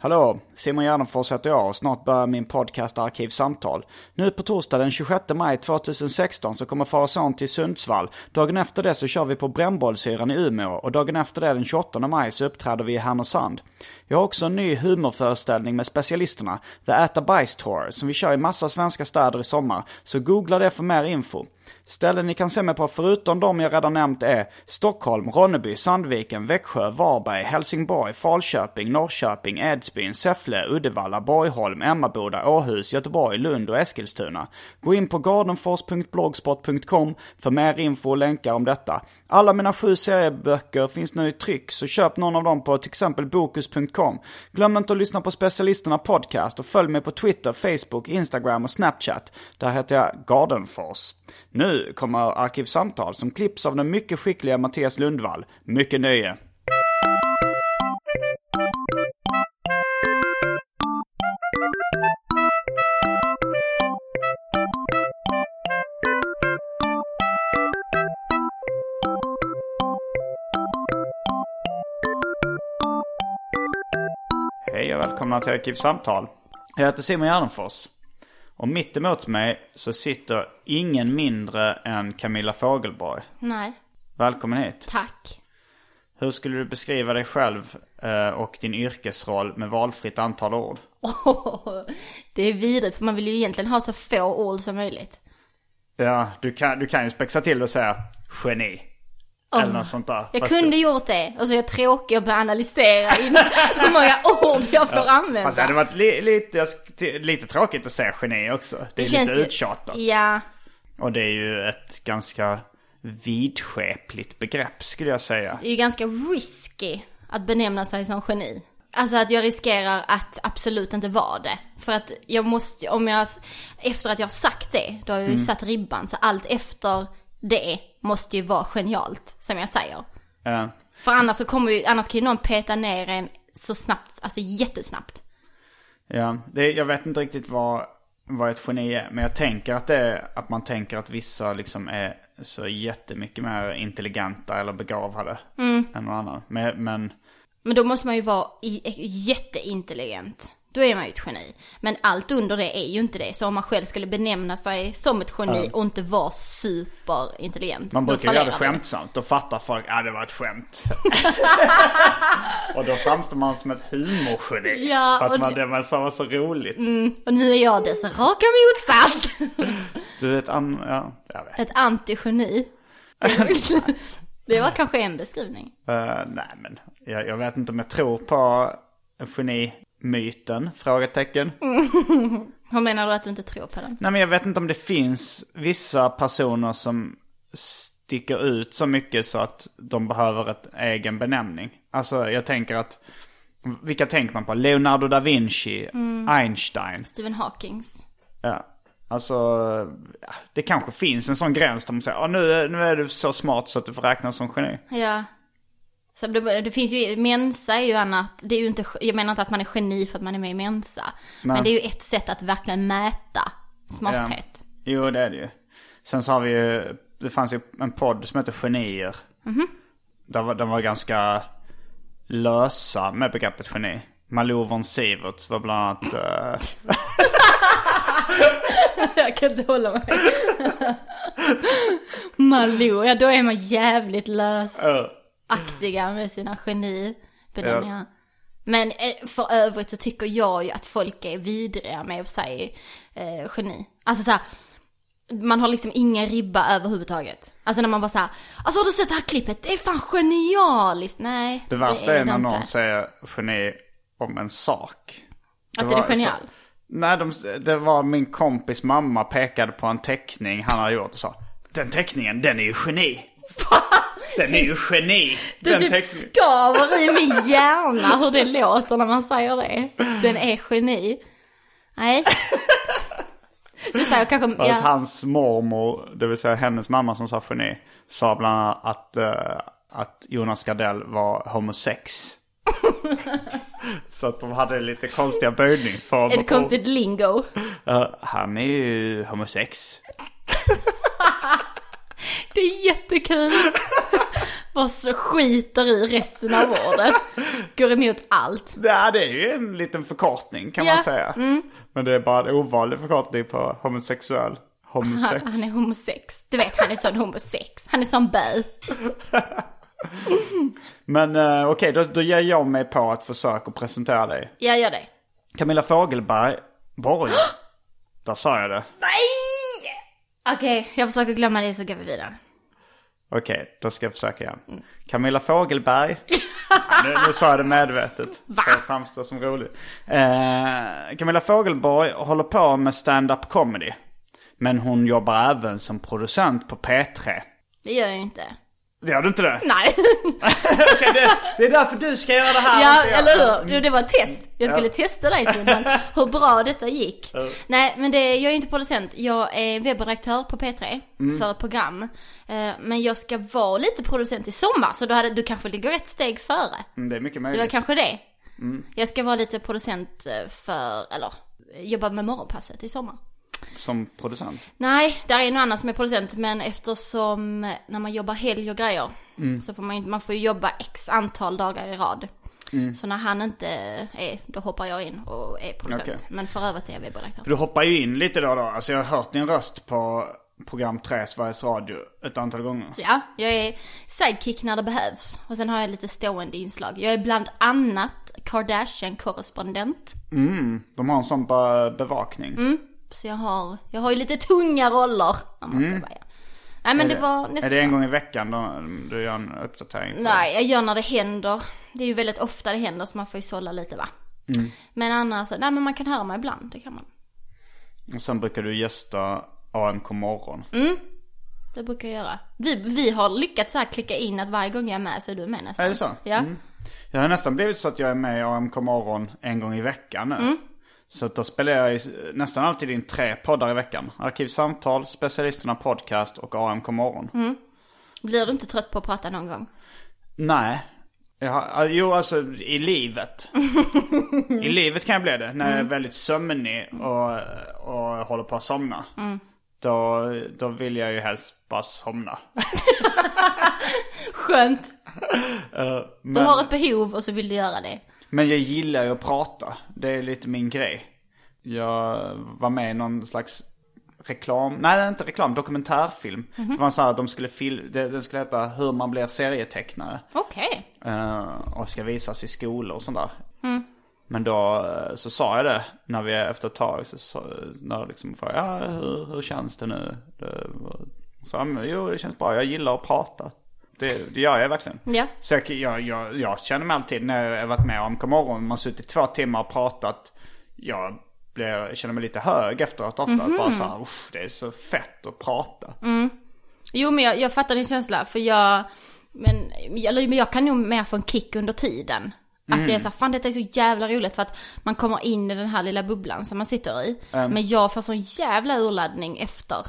Hallå, Simon Gärdenfors heter jag och snart börjar min podcast Arkivsamtal. Nu på torsdag den 26 maj 2016 så kommer far och son till Sundsvall. Dagen efter det så kör vi på Brännbollsyran i Umeå och dagen efter det den 28 maj så uppträder vi i Härnösand. Jag har också en ny humorföreställning med specialisterna, The Äta Bajs Tour, som vi kör i massa svenska städer i sommar. Så googla det för mer info. Ställen ni kan se mig på förutom de jag redan nämnt är Stockholm, Ronneby, Sandviken, Växjö, Varberg, Helsingborg, Falköping, Norrköping, Edsbyn, Säffle, Uddevalla, Borgholm, Emmaboda, Åhus, Göteborg, Lund och Eskilstuna. Gå in på gardenfors.blogspot.com för mer info och länkar om detta. Alla mina sju serieböcker finns nu i tryck så köp någon av dem på till exempel bokus.com. Glöm inte att lyssna på specialisterna podcast och följ mig på Twitter, Facebook, Instagram och Snapchat. Där heter jag Gardenfors. Nu kommer Arkivsamtal som klipps av den mycket skickliga Mattias Lundvall. Mycket nöje! Hej och välkomna till Arkivsamtal. Jag heter Simon Gärdenfors. Och mitt emot mig så sitter ingen mindre än Camilla Fogelborg. Nej, Välkommen hit. tack. Hur skulle du beskriva dig själv eh, och din yrkesroll med valfritt antal ord? det är vidrigt för man vill ju egentligen ha så få ord som möjligt. Ja, du kan, du kan ju spexa till och säga geni. Eller något sånt där. Jag Fast kunde det, gjort det och så är jag tråkig och börjar analysera hur många ord jag får använda. Fast det hade varit li, lite, lite tråkigt att säga geni också. Det är lite ju- uttjatat. Ja, Och det är ju ett ganska vidskepligt begrepp skulle jag säga. det är ju ganska risky att benämna sig som geni. Alltså att jag riskerar att absolut inte vara det. För att jag måste, om jag, efter att jag har sagt det, då har jag ju satt ribban. Så allt efter det måste ju vara genialt, som jag säger. Ja. För annars så kommer ju, annars kan ju någon peta ner en så snabbt, alltså jättesnabbt. Ja, det, jag vet inte riktigt vad, vad ett geni är. Men jag tänker att det är att man tänker att vissa liksom är så jättemycket mer intelligenta eller begåvade än någon annan. Men, men Men då måste man ju vara i, jätteintelligent. Då är man ju ett geni. Men allt under det är ju inte det. Så om man själv skulle benämna sig som ett geni och inte vara superintelligent. man brukar göra det skämtsamt. Då fattar folk, ja det var ett skämt. och då framstår man som ett humorgeni. Ja, för att man, det- man sa var så roligt. Och nu är jag dess raka motsats. Du är ett an... Ja, jag vet. ett antigeni. det var kanske en beskrivning. Eh, nej men, jag, jag vet inte om jag tror på genimyten? Frågetecken. Hur menar du att du inte tror på den? Nej men jag vet inte om det finns vissa personer som sticker ut så mycket så att de behöver ett egen benämning. Alltså jag tänker att, vilka tänker man på? Leonardo da Vinci, Einstein. Stephen Hawkings. Ja. Alltså, det kanske finns en sån gräns där man säger, "Ja, nu, är- nu är du så smart så att du får räknas som geni. Ja. Så det, det finns ju, Mensa är ju annat, det är ju inte, jag menar inte att man är geni för att man är med i Mensa. Men det är ju ett sätt att verkligen mäta smarthet. Jo, det är det ju. Sen så har vi ju, det fanns ju en podd som heter Genier. Där var, den var ganska lösa med begreppet geni. Malou von Siverts var bland annat... eh, Jag kan inte hålla mig. Malou, ja då är man jävligt lösaktiga med sina genibenämningar. Men eh, för övrigt så tycker jag ju att folk är vidriga med att säga eh, geni. Alltså så här, man har liksom ingen ribba överhuvudtaget. Alltså när man bara såhär, alltså har du sett det här klippet? Det är fan genialiskt. Nej, Det värsta är, när det någon inte. säger geni om en sak. Att det är genial. så- Nej, de, det var min kompis mamma pekade på en teckning han hade gjort och sa Den teckningen, den är ju geni. Den är ju geni. Det Den typ teckningen. skaver i min hjärna hur det låter när man säger det. Den är geni. Nej. Du säger kanske, Fast ja. hans mormor, det vill säga hennes mamma som sa geni, sa bland annat att, eh, att Jonas Gardell var homosex. Så att de hade lite konstiga böjningsformer. Ett konstigt lingo. Ja, han är ju homosex. Det är jättekul. Bara så skiter i resten av ordet. Går emot allt. Ja, det är ju en liten förkortning kan Ja, man säga. Men det är bara en ovanlig förkortning på homosexuell. Homosex. Han, han är homosex. Du vet, han är sån homosex. Han är sån bög. Men eh, okej, då, då ger jag mig på att försöka presentera dig. Jag gör det. Camilla Fogelberg, Borg. Där sa jag det. Nej! Okej, jag försöker glömma det så går vi vidare. Okej, då ska jag försöka igen. Camilla Fogelberg. Nu, nu sa jag det medvetet. Va? För att framstå som roligt. Eh, Camilla Fogelborg håller på med stand-up comedy. Men hon jobbar även som producent på P3. Det gör jag ju inte. Gör du inte det? Nej. Okej, det, det är därför du ska göra det här. Ja, eller hur? Det- Det var ett test. Jag skulle testa dig Simon, hur bra detta gick. Nej, men det, jag är inte producent. Jag är webbredaktör på P3 Mm. för ett program. Eh, Men jag ska vara lite producent i sommar, så då hade, du kanske ligger ett steg före. Mm, Det är mycket Det var möjligt. kanske det. Mm. Jag ska vara lite producent eh, för, eller jobba med morgonpasset i sommar. Som producent. Nej, där är någon annan som är producent, men eftersom när man jobbar helg och grejer Mm. så får man, man får ju jobba x antal dagar i rad. Mm. Så när han inte är, då hoppar jag in och är producent. Okej. Men för övrigt är jag webbredaktör. Du hoppar ju in lite då och då. Alltså jag har hört din röst på program 3 Sveriges Radio ett antal gånger. Ja, jag är sidekick när det behövs. Och sen har jag lite stående inslag. Jag är bland annat Kardashian-korrespondent. De har en sån be- bevakning. Så jag har, jag har ju lite tunga roller, om man ska säga. Nej men Mm. Är det var nästan... Är det en gång i veckan då du gör en uppdatering? på Nej, jag gör när det händer. Det är ju väldigt ofta det händer så man får ju sålla lite va. Mm. Men annars, nej men man kan höra mig ibland, det kan man. det? Och sen brukar du gästa AMK morgon. Det brukar jag göra. Vi, vi har lyckats så här klicka in att varje gång jag är med så är du med nästan. Är det så? Ja. Jag har nästan blivit så att jag är med i AMK morgon en gång i veckan nu. Mm. Så då spelar jag nästan alltid in tre poddar i veckan. Arkivsamtal, Specialisterna podcast och AMK morgon. Mm. Blir du inte trött på att prata någon gång? Nej. Jag har, jo, alltså i livet. I livet kan jag bli det. När jag är Mm. väldigt sömnig och, och håller på att somna. Då, då vill jag ju helst bara somna. Skönt. Eh, Du men, har ett behov och så vill du göra det. Men jag gillar ju att prata. Det är lite min grej. Jag var med i någon slags reklam, nej inte reklam, dokumentärfilm. Mhm. Det var så här att de skulle fil- det, den skulle heta Hur man blir serietecknare. Okej. Eh, och ska visas i skolor och sånt där. Mm. Men då eh, så sa jag det när vi efter ett tag så, så när jag liksom frågade, ja hur, hur känns det nu? Det, så jo det känns bra, jag gillar att prata. Det, det gör jag verkligen. Ja. Så jag, jag, jag, jag känner mig alltid när jag har varit med om AMK morgon, man har suttit två timmar och pratat. Jag blir, känner mig lite hög efteråt ofta. Mhm. Bara så här, "Usch, det är så fett att prata. Jo men jag, jag fattar din känsla för jag, men, eller, men jag kan nog mer få en kick under tiden. Att jag är såhär, fan detta är så jävla roligt för att man kommer in i den här lilla bubblan som man sitter i. Men jag får sån jävla urladdning efter.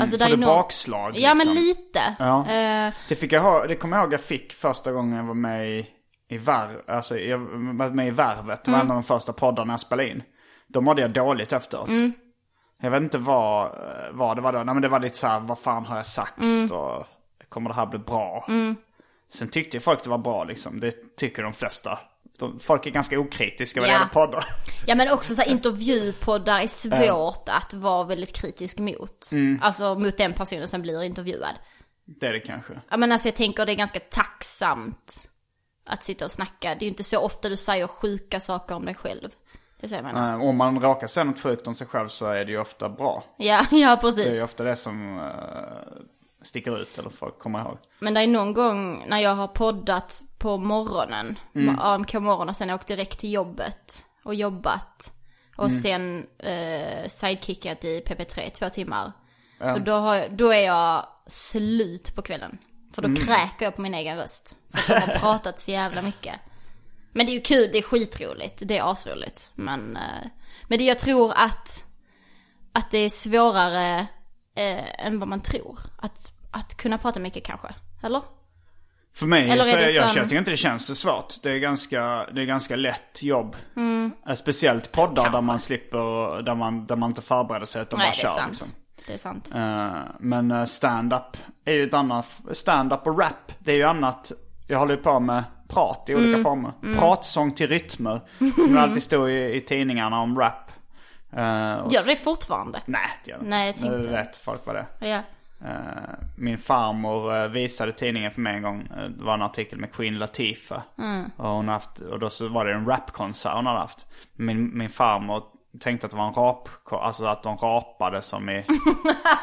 Alltså, Får du nog- bakslag, Ja men liksom? lite. Ja. Eh, Det fick jag ha, det kommer jag ihåg jag fick första gången jag var med i, i Värv, alltså jag var med i Värvet, det var en av de första poddarna jag spelade in. Då mådde jag dåligt efteråt. Jag vet inte vad, vad det var då, nej men det var lite så här, vad fan har jag sagt och kommer det här bli bra? Sen tyckte ju folk det var bra liksom, det tycker de flesta. De, folk är ganska okritiska vad det Ja. gäller poddar. Ja men också så här, intervjupoddar är svårt att vara väldigt kritisk mot. Alltså mot den personen som blir intervjuad. Det är det kanske. Ja men alltså jag tänker det är ganska tacksamt att sitta och snacka. Det är ju inte så ofta du säger sjuka saker om dig själv. Det jag menar. Eh, Om man råkar säga något sjukt om sig själv så är det ju ofta bra. Ja, ja Det är precis. ju ofta det som eh, sticker ut eller folk kommer ihåg. Men det är någon gång när jag har poddat på morgonen, Mm. AMK morgon och sen åkt direkt till jobbet och jobbat. Och Mm. sen eh, sidekickat i PP3 i två timmar. Och då, har då är jag slut på kvällen. För Mm. då kräker jag på min egen röst. För att jag har pratat så jävla mycket. Men det är ju kul, det är skitroligt, det är asroligt. Men, eh, men det jag tror att, att det är svårare eh, än vad man tror. Att, att kunna prata mycket kanske. Eller? För mig Eller är så det är, jag, som- jag tycker inte det känns så svårt. Det är ganska, det är ganska lätt jobb. Eh, Speciellt poddar där Mm. Kanske. man slipper, där man, där man inte förbereder sig utan Nej, bara det är kör sant. liksom. Det är sant. Eh, Men eh, stand-up är ju ett annat, stand-up och rap, det är ju annat. Jag håller ju på med prat i Mm. olika former. Pratsång till rytmer. Som det alltid stod i, i tidningarna om rap. Uh, Gör det fortfarande? Nej, det gör det Nej, jag inte. Nu tänkte- vet folk vad det är. Ja. Eh, min farmor eh, visade tidningen för mig en gång. Eh, det var en artikel med Queen Latifah. Och, hon haft, och då så var det en rapkonsert hon hade haft. Min, min farmor tänkte att det var en rap, alltså att de rapade som i...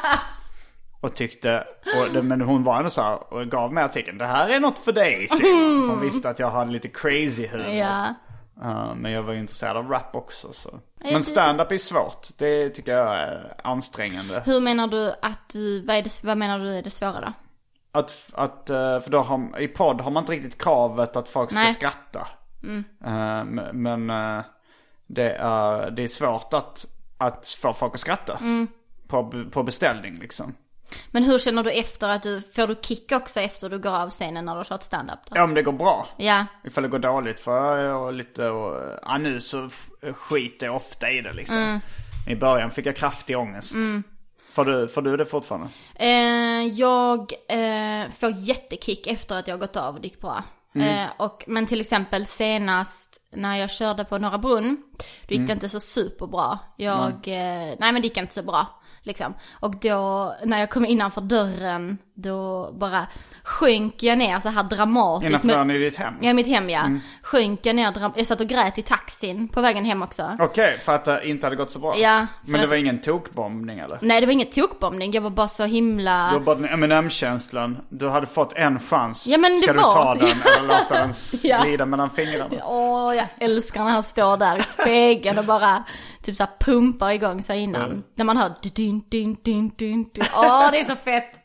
och tyckte, och det, men hon var ändå så här, och gav mig artikeln. Det här är något för dig Simon. Hon visste att jag hade lite crazy humor. Ja. Eh, men jag var ju intresserad av rap också så. är Men stand-up är svårt. Det tycker jag är ansträngande. Hur menar du att du, vad, det, vad menar du är det svåra då? Att, att eh, för då har, i podd har man inte riktigt kravet att folk ska Nej. skratta. Eh, m- Men eh, det är, det är svårt att, att få folk att skratta. På, på beställning liksom. Men hur känner du efter att du, får du kick också efter du går av scenen när du har kört stand-up? Ja om det går bra. Ja. Ifall det går dåligt för jag lite och, ja nu så skiter jag ofta i det liksom. I början fick jag kraftig ångest. Får, du, får du det fortfarande? Eh, jag eh, får jättekick efter att jag har gått av och det gick bra. Eh, och, men till exempel senast när jag körde på Norra Brunn, då gick det inte så superbra. Jag, eh, nej men det gick inte så bra. Liksom. Och då, när jag kom innanför dörren, då bara sjönk jag ner så här dramatiskt. Innanför i ditt hem? Ja, mitt hem ja. Sjönk jag ner, jag satt och grät i taxin på vägen hem också. Okej, för att det inte hade gått så bra? Ja, Men det att- var ingen tokbombning eller? Nej, det var inget tokbombning, jag var bara så himla... Du har bara den M&M-känslan. Du hade fått en chans. Ja, men det Ska du var ta så. den eller låta den Ja. glida mellan fingrarna? Åh, jag älskar när han står där i spegeln och bara typ såhär pumpar igång sig innan. När man hör dun dun dun dun dun. Åh, det är så fett.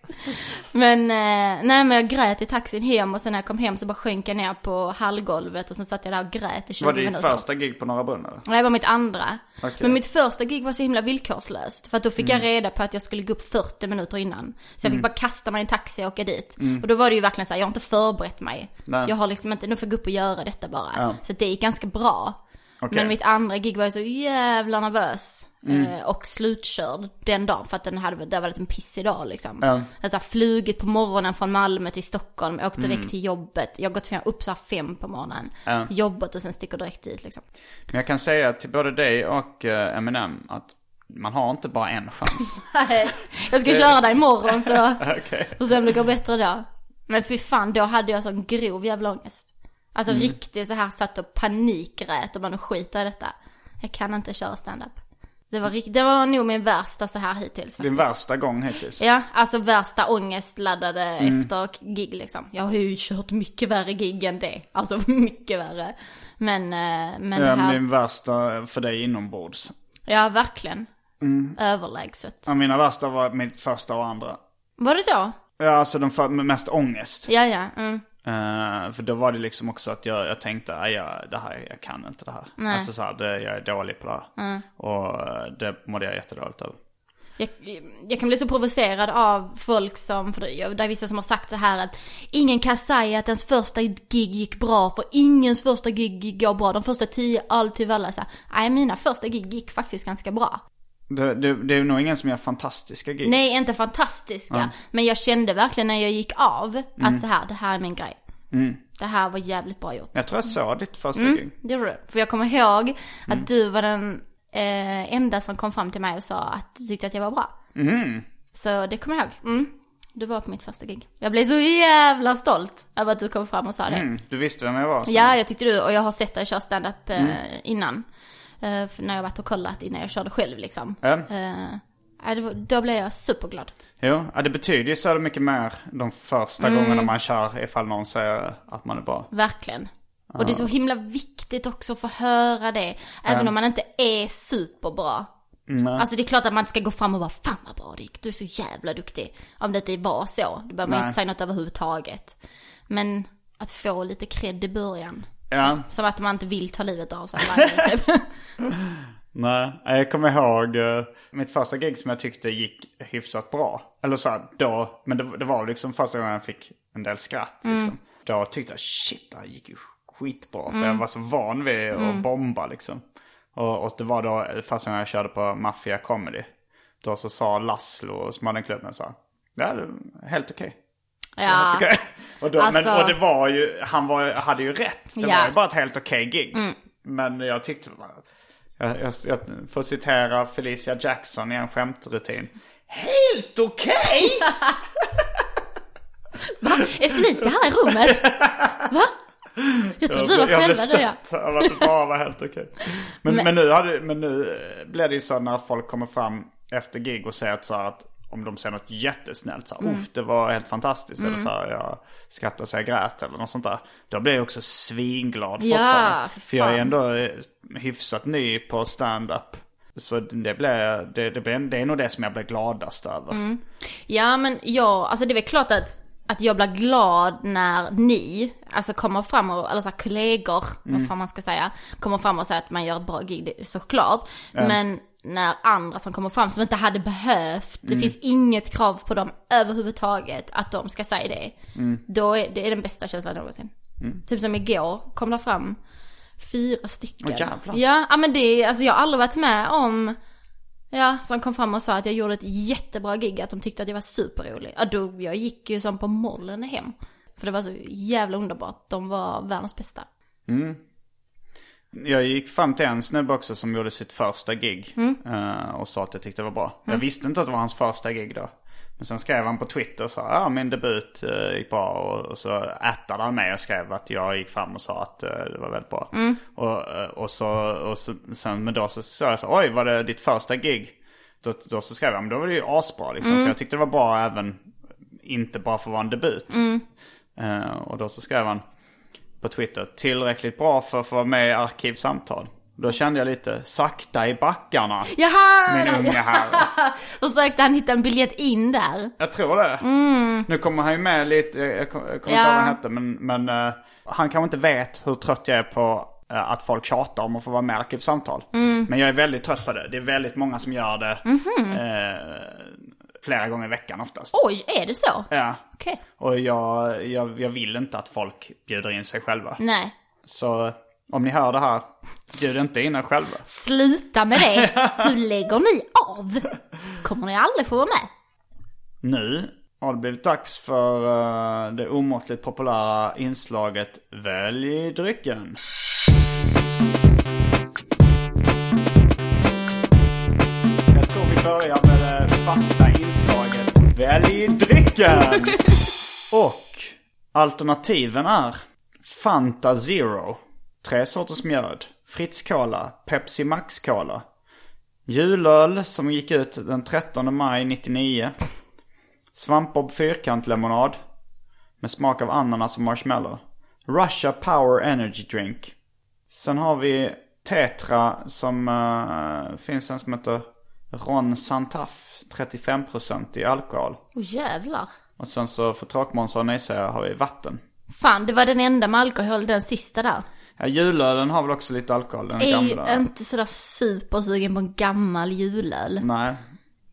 Men, eh, nej men jag grät i taxin hem och sen när jag kom hem så bara sjönk jag ner på hallgolvet och sen satt jag där och grät i 20 Var det ditt minuter. första gig på Norra Brunn eller? Nej, det var mitt andra. Okej. Men mitt första gig var så himla villkorslöst. För att då fick Mm. jag reda på att jag skulle gå upp 40 minuter innan. Så jag fick bara kasta mig i en taxi och åka dit. Mm. Och då var det ju verkligen så här, jag har inte förberett mig. Nej. Jag har liksom inte, nu får jag gå upp och göra detta bara. Ja. Så det gick ganska bra. Okej. Men mitt andra gig var jag så jävla nervös. Mm. Eh, och slutkörd den dagen för att den hade, det hade varit en pissig dag liksom. Ja. Jag här flugit på morgonen från Malmö till Stockholm, åkt direkt Mm. till jobbet. Jag har gått upp så fem på morgonen. Ja. Jobbat och sen sticker direkt dit liksom. Men jag kan säga till både dig och uh, Eminem att man har inte bara en chans. Nej, jag ska köra dig imorgon så, Okej. och se om det går bättre då. Men fy fan, då hade jag sån grov jävla ångest. Alltså Mm. riktigt så här satt och panikgrät och bara nu skiter i detta. Jag kan inte köra stand-up. Det var, det var nog min värsta så här hittills Din faktiskt. värsta gång hittills. Ja, alltså värsta ångestladdade Mm. efter gig liksom. Jag har ju kört mycket värre gig än det. Alltså mycket värre. Men, eh, men det Ja, här, din värsta för dig inombords. ja verkligen. Mm. Överlägset. Ja, mina värsta var mitt första och andra. Var det så? Ja, alltså de för, mest ångest. Ja, ja. Mm. Eh, för då var det liksom också att jag, jag tänkte, "Aj, jag, det här, jag kan inte det här. Alltså så här, det, jag är dålig på det här. Och eh, det mådde jag jättedåligt över. Jag, jag kan bli så provocerad av folk som, för det det är vissa som har sagt så här att ingen kan säga att ens första gig gick bra för ingens första gig går bra. De första tio alltid väl så här, Nej, mina första gig gick faktiskt ganska bra. Det, det, det är nog ingen som gör fantastiska gig. Nej, inte fantastiska. Men jag kände verkligen när jag gick av att så här, det här är min grej. Det här var jävligt bra gjort. Jag tror jag såg ditt första Mm. gig. Det gjorde du. För jag kommer ihåg att du var den eh, enda som kom fram till mig och sa att du tyckte att jag var bra. Så det kommer jag ihåg. Mm. Du var på mitt första gig. Jag blev så jävla stolt över att du kom fram och sa det. Mm, du visste vem jag var? så. Ja, jag tyckte du, och jag har sett dig köra stand-up eh, innan. Eh, när jag varit och kollat innan jag körde själv liksom. Ja. Eh, ja, var, då blev jag superglad. Jo, ja, det betyder ju så mycket mer de första Mm. gångerna man kör ifall någon säger att man är bra. Verkligen. Och det är så himla viktigt också att få höra det. Även om man inte är superbra. Alltså det är klart att man inte ska gå fram och bara Fan vad bra det gick, du är så jävla duktig. Om det inte var så. Då behöver man Nej. inte säga något överhuvudtaget. Men att få lite cred i början. Ja. Som att man inte vill ta livet av sig varje typ. Nej, jag kommer ihåg eh, mitt första gig som jag tyckte gick hyfsat bra. Eller så här, då, men det, det var liksom första gången jag fick en del skratt. Liksom. Då tyckte jag shit, det här gick ju skitbra. För jag var så van vid att bomba liksom. Och, och det var då första gången jag körde på Mafia Comedy. Då så sa Laszlo som hade klubben så här, ja, helt okej. Ja. Och, då, men, Alltså- och det var ju, han var, hade ju rätt. Det Ja. Mm. var ju bara ett helt okej gig. Men jag tyckte jag, jag, jag får citera Felicia Jackson i en skämtrutin. Helt okej! Är Felicia här i rummet? Va? Jag trodde du var själva du ja. av att det bara var helt okej. Men, men, Men- nu hade, men nu blev det ju så när folk kommer fram efter gig och säger att, så här, att om de säger något jättesnällt så här, Mm. Uff, det var helt fantastiskt. Eller så här, jag skrattade så jag grät eller något sånt där. Då blir jag också svinglad Ja, fortfarande. för För jag är ändå eh, hyfsat ny på stand-up. Så det blir, det, det, blir, det är nog det som jag blir gladast över. Mm. Ja men jag, alltså det är väl klart att, att jag blir glad när ni, alltså kommer fram och, eller så här kollegor, vad fan man ska säga, kommer fram och säger att man gör ett bra gig, såklart. Men när andra som kommer fram som inte hade behövt, det finns inget krav på dem överhuvudtaget att de ska säga det. Då är det är den bästa känslan någonsin. Typ som igår kom det fram fyra stycken. Åh, jävlar. ja, ja men det, är- alltså jag har aldrig varit med om Ja, som kom fram och sa att jag gjorde ett jättebra gig, att de tyckte att jag var superrolig. Ja, då, jag gick ju som på mollen hem. För det var så jävla underbart. De var världens bästa. Jag gick fram till en snubbe också som gjorde sitt första gig. Mm. eh, och sa att jag tyckte det var bra. Jag visste inte att det var hans första gig då. Men sen skrev han på Twitter och sa ja min debut uh, gick bra. Och, och så ättade han mig och skrev att jag gick fram och sa att eh, det var väldigt bra. Mm. Och, eh, och, så, och så, sen, men då så sa jag så oj var det ditt första gig? Då, då så skrev han, men då var det ju asbra liksom. Mm. För jag tyckte det var bra även, inte bara för att vara en debut. Eh, och då så skrev han på Twitter. Tillräckligt bra för att få vara med i Arkivsamtal. Då kände jag lite sakta i backarna. Jaha! Min unge här. Försökte han hitta en biljett in där? Jag tror det. Nu kommer han ju med lite, jag kom- jag kommer inte ihåg vad han hette. Men, men eh, han kanske inte vet hur trött jag är på eh, att folk tjatar om att få vara med i Arkivsamtal. Men jag är väldigt trött på det. Det är väldigt många som gör det. eh, flera gånger i veckan oftast. Oj, är det så? Ja. Okej. Och jag, jag, jag vill inte att folk bjuder in sig själva. Nej. Så om ni hör det här, bjud inte in er själva. Sluta med det. Nu lägger ni av. Kommer ni aldrig få vara med. Nu har det blivit dags för eh, det omåttligt populära inslaget Välj drycken. Drycken! Och alternativen är Fanta Zero, tre sorters mjöd, Fritz Cola, Pepsi Max Cola, julöl som gick ut den 13 maj 99, Svampbob fyrkantlemonad. Med smak av ananas och marshmallow, Russia Power Energy Drink. Sen har vi Tetra som eh, finns en som heter Ron Santaf, 35% i alkohol. Åh jävlar. Och sen så för tråkmånsar och nejsägare har vi vatten. Fan, det var den enda med alkohol, den sista där. Ja, julölen har väl också lite alkohol, den är ju gamla. inte sådär supersugen på en gammal julöl. Nej.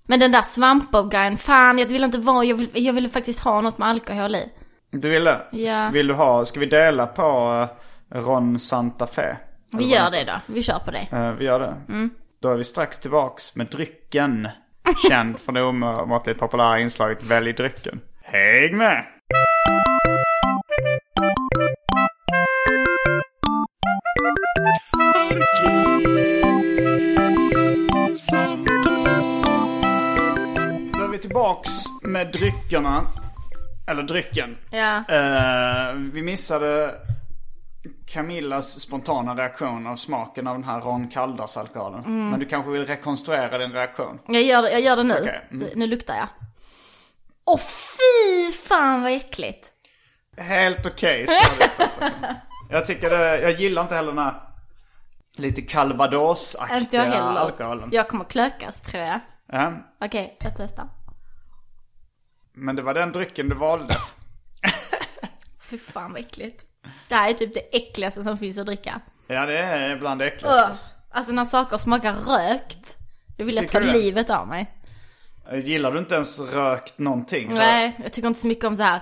Men den där svampbob-grejen, fan jag vill inte vara, jag vill, jag vill faktiskt ha något med alkohol i. Du ville? Ja. Vill du ha, ska vi dela på uh, Ron Santa Fe? Vi gör det då, vi kör på det. Eh, vi gör det. Då är vi strax tillbaks med drycken. Känd från det omåttligt populära inslaget Välj drycken. Häng med! Då är vi tillbaks med dryckerna. Eller drycken. Ja. Eh, vi missade Camillas spontana reaktion av smaken av den här Ron Caldas-alkoholen. Men du kanske vill rekonstruera din reaktion? Jag gör, det- jag gör det nu. Okej, mm. Nu luktar jag. Åh fy fan vad äckligt. Helt okej okay, Jag tycker det, jag gillar inte heller den här lite Inte jag calvados-aktiga heller. alkoholen. Jag kommer klökas tror jag. Ja, Okej, jag testar. men det var den drycken du valde. Fy fan vad äckligt. Det här är typ det äckligaste som finns att dricka. Ja, det är bland det äckligaste. Ugh. Alltså när saker smakar rökt. Då vill jag ta livet av mig. Gillar du inte ens rökt någonting? Nej, jag tycker inte så mycket om så här.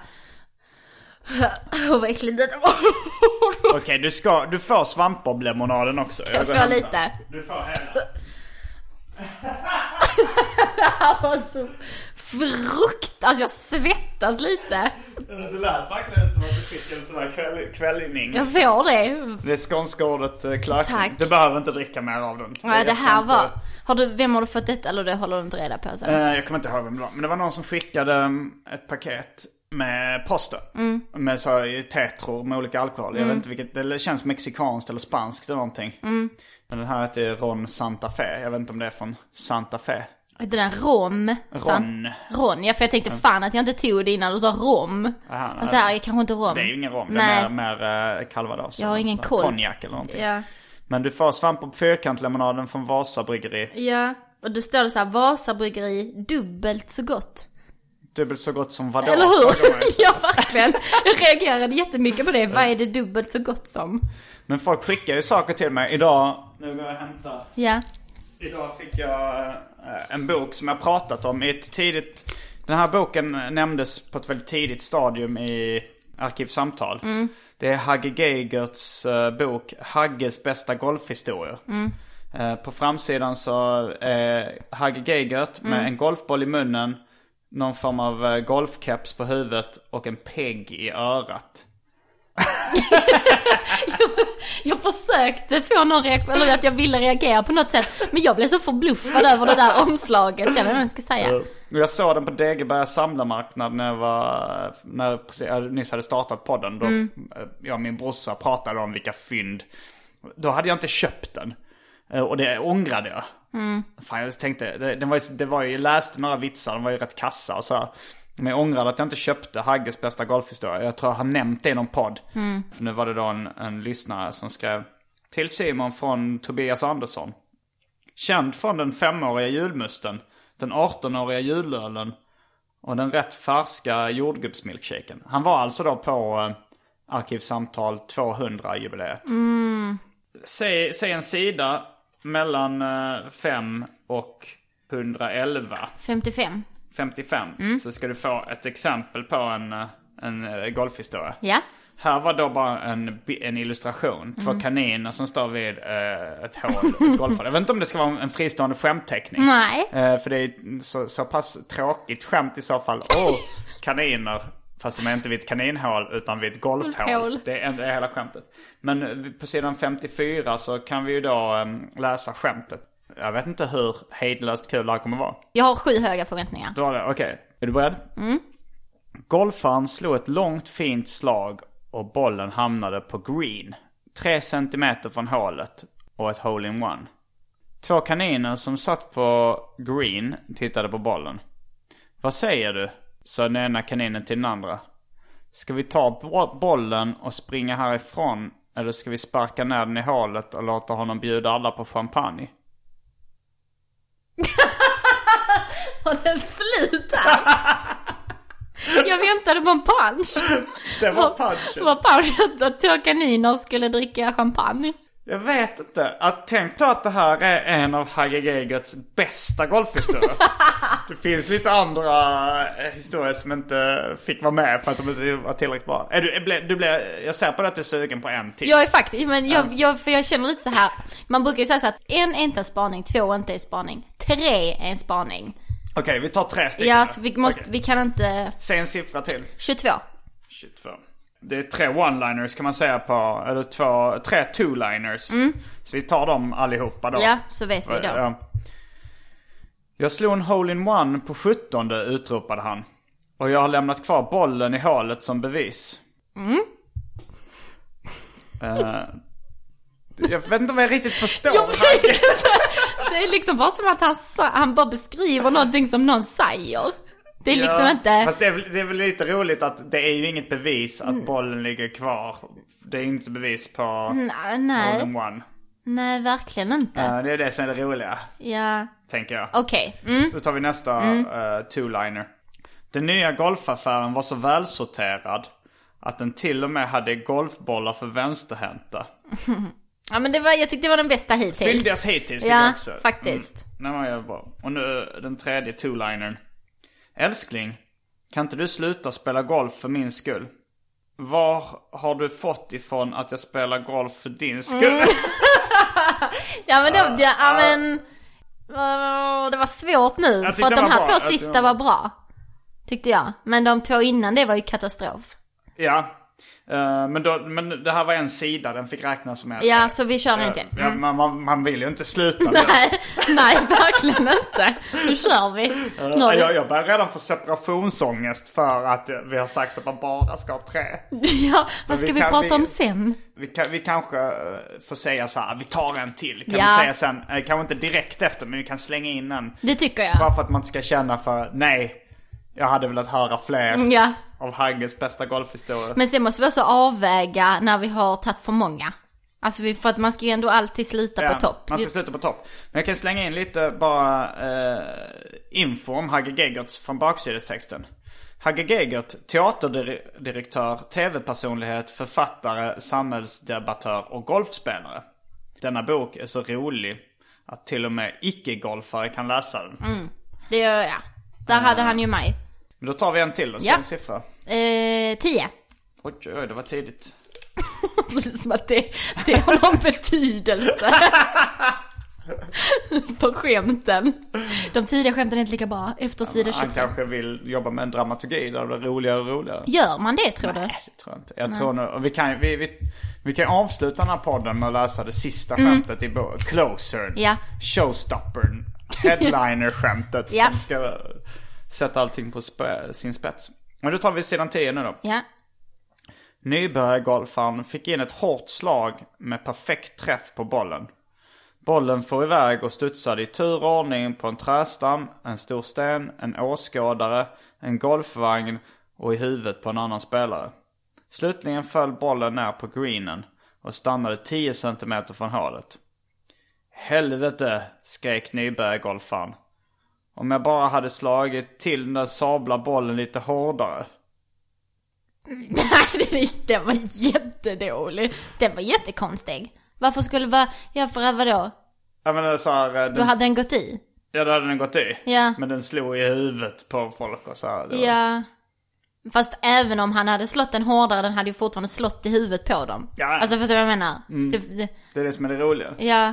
Åh vad äckligt det var. Okej, du ska, du får svampbob-lemonaden också. Jag får hämtar. lite. Du får hela. Det var så frukt. Alltså jag svettas lite. Det lät verkligen som att du fick en sån här kväll, kvällning. Jag får det. Det skånska ordet eh, klökning. Tack. Du behöver inte dricka mer av den. Nej, det ska här inte- var... Har du, vem har du fått detta eller det håller du inte reda på sen? Eh, Jag kommer inte ihåg vem det var. Men det var någon som skickade mm, ett paket med posten. Mm. Med så här tetror med olika alkohol. Jag vet inte vilket, det känns mexikanskt eller spanskt eller någonting. Mm. Men den här heter Ron Santa Fe. Jag vet inte om det är från Santa Fe. Det där rom. Ron. Ron, ja för jag tänkte fan att jag inte tog det innan du sa rom. Aha, Fast det här är kanske inte rom. Det är ju ingen rom. Nej. Det är mer, mer calvados. Jag har ingen koll. Konjak eller någonting. Ja. Men du får svamp på fyrkantlemonaden från Vasa bryggeri. Ja. Och då står det så här, Vasa bryggeri, dubbelt så gott. Dubbelt så gott som vadå? Eller hur? ja verkligen. Jag reagerade jättemycket på det. Vad är det dubbelt så gott som? Men folk skickar ju saker till mig. Idag, nu går jag och hämtar. Ja. Idag fick jag eh, en bok som jag pratat om i ett tidigt... Den här boken nämndes på ett väldigt tidigt stadium i Arkivsamtal. Det är Hagge Geigerts eh, bok Hagges bästa golfhistorier. Eh, på framsidan så är Hagge Geigert med en golfboll i munnen, någon form av eh, golfkeps på huvudet och en pegg i örat. Jag försökte få någon reaktion, eller att jag ville reagera på något sätt. Men jag blev så förbluffad över det där omslaget. Jag vet inte vad jag ska säga. Jag såg den på Degeberga samlarmarknad när jag var, när jag precis, jag nyss hade startat podden. Då Mm. eh, jag och min brorsa pratade om vilka fynd. Då hade jag inte köpt den. Eh, Och det ångrade jag. Mm. Fan jag tänkte, det, det, var ju, det var ju, jag läste några vitsar, de var ju rätt kassa och så. här. Men jag ångrade att jag inte köpte Hagges bästa golfhistoria. Jag tror jag har nämnt det i någon podd. Mm. För nu var det då en, en lyssnare som skrev till Simon från Tobias Andersson. Känd från den femåriga julmusten, den 18-åriga julölen och den rätt färska jordgubbsmilkshaken. Han var alltså då på eh, Arkivsamtal 200-jubileet. Säg, säg en sida mellan 5 och 111. 55. 55. Så ska du få ett exempel på en, eh, en eh, golfhistoria. Ja. Här var då bara en, en illustration. Två Mm. kaniner som står vid eh, ett hål, ett golfhål. Jag vet inte om det ska vara en fristående skämtteckning. Nej. Eh, för det är så, så pass tråkigt skämt i så fall. Åh, kaniner. Fast de är inte vid ett kaninhål utan vid ett golfhål. Det är, det är hela skämtet. Men på sidan 54 så kan vi ju då eh, läsa skämtet. Jag vet inte hur hejdlöst kul det här kommer vara. Jag har sju höga förväntningar. Du har det, okej. Är du beredd? Mm. Golfaren slog ett långt fint slag och bollen hamnade på green. Tre centimeter från hålet och ett hole-in-one. Två kaniner som satt på green tittade på bollen. Vad säger du? Sa den ena kaninen till den andra. Ska vi ta bo- bollen och springa härifrån? Eller ska vi sparka ner den i hålet och låta honom bjuda alla på champagne? Var den slut? Jag väntade på en punch. Det var punchen. var punchen att två kaniner skulle dricka champagne? Jag vet inte. Att, tänk då att det här är en av Hagge Geigerts bästa golfhistorier. det finns lite andra eh, historier som inte fick vara med för att de inte var tillräckligt bra. Är du, du blev, jag ser på det att du är sugen på en till. Jag är faktiskt, men jag, jag, för jag känner lite så här. Man brukar ju säga så att en är inte en spaning, två är inte en spaning, tre är en spaning. Okej, vi tar tre stycken. Ja, så vi måste, Okej. vi kan inte, Säg en siffra till. 22. 22. Det är tre one-liners kan man säga på, eller två, tre two-liners. Så vi tar dem allihopa då. Mm. Ja, så vet vi då. Ja. Jag slog en hole-in-one på 17 utropade han. Och jag har lämnat kvar bollen i hålet som bevis. Eh, jag vet inte om jag riktigt förstår. Jag vet inte. Det är liksom bara som att han, han bara beskriver någonting som någon säger. Det är liksom Ja, inte... Fast det är, väl- det är väl lite roligt att det är ju inget bevis att Mm. bollen ligger kvar. Det är inte bevis på Nej, nej, in one. nej verkligen inte. Eh, det är det som är det roliga, Ja, tänker jag. okej. Mm. Då tar vi nästa eh, two-liner. Den nya golfaffären var så välsorterad att den till och med hade golfbollar för vänsterhänta. Ja men det var, jag tyckte det var den bästa hittills. Fyndigast hittills Ja, också. faktiskt. Mm. Nej, men jag bra. Och nu den tredje two-linern. Älskling, kan inte du sluta spela golf för min skull? Var har du fått ifrån att jag spelar golf för din skull? Mm. Ja men det, ja, ja, men... Åh, det var svårt nu. För att de här två sista var- bra. Tyckte jag. Men de två innan det var ju katastrof. ja. Eh, men, då, men det här var en sida, den fick räknas som ett. Ja, så vi kör en till. Ja, man, man, man vill ju inte sluta. Nej, nej verkligen inte. Nu kör vi. Nu jag, jag börjar redan få separationsångest för att eh, vi har sagt att man bara ska ha trä. Ja, vad ska vi vi kan- prata vi- om sen? Vi, kan, vi kanske eh, får säga så här, vi tar en till. Kan Ja. vi säga sen, eh, kanske inte direkt efter, men vi kan slänga in en. Det tycker jag. Bara för att man ska känna för, nej, jag hade velat höra fler Ja. Av Hagges bästa golfhistorier. Men sen måste vi också avväga när vi har tagit för många. Alltså för att man ska ju ändå alltid sluta på topp. Man ska sluta på topp. Men jag kan slänga in lite bara eh, info om Hagge Gegertz från baksidestexten. Hagge Geigert, teaterdirektör, tv-personlighet, författare, samhällsdebattör och golfspelare. Denna bok är så rolig att till och med icke-golfare kan läsa den. Det gör jag. Där hade han ju mig. Men då tar vi en till och så Ja. en siffra. Eh, tio. Oj, oj, det var tidigt. Precis som att det, det har någon betydelse. på skämten. De tidiga skämten är inte lika bra efter sida Han 23. kanske vill jobba med en dramaturgi där det blir roligare och roligare. Gör man det tror du? Nej, det tror jag inte. Jag tror nog, och vi kan, vi, vi, vi kan avsluta den här podden med att läsa det sista skämtet i boken. Closer. Mm. Ja. Showstoppern. Headliner-skämtet Ja. som ska sätta allting på spä, sin spets. Men då tar vi sidan 10 nu då. Ja. Nybörjargolfaren fick in ett hårt slag med perfekt träff på bollen. Bollen får iväg och studsade i tur och ordning på en trästam, en stor sten, en åskådare, en golfvagn och i huvudet på en annan spelare. Slutligen föll bollen ner på greenen och stannade 10 cm från hålet. Helvete, skrek nybörjargolfaren. Om jag bara hade slagit till den där sabla bollen lite hårdare. Nej, den, var jättedålig. Den var jättekonstig. Varför skulle vara, ja för vadå? Jag menar så här, eh, Då den, hade den gått i? Ja, då hade den gått i. Ja. Men den slog i huvudet på folk och så här. Var- Ja. Fast även om han hade slått den hårdare, den hade ju fortfarande slått i huvudet på dem. Ja. Alltså förstår du vad jag menar? Mm. Det, det, Det är det som är det roliga. ja.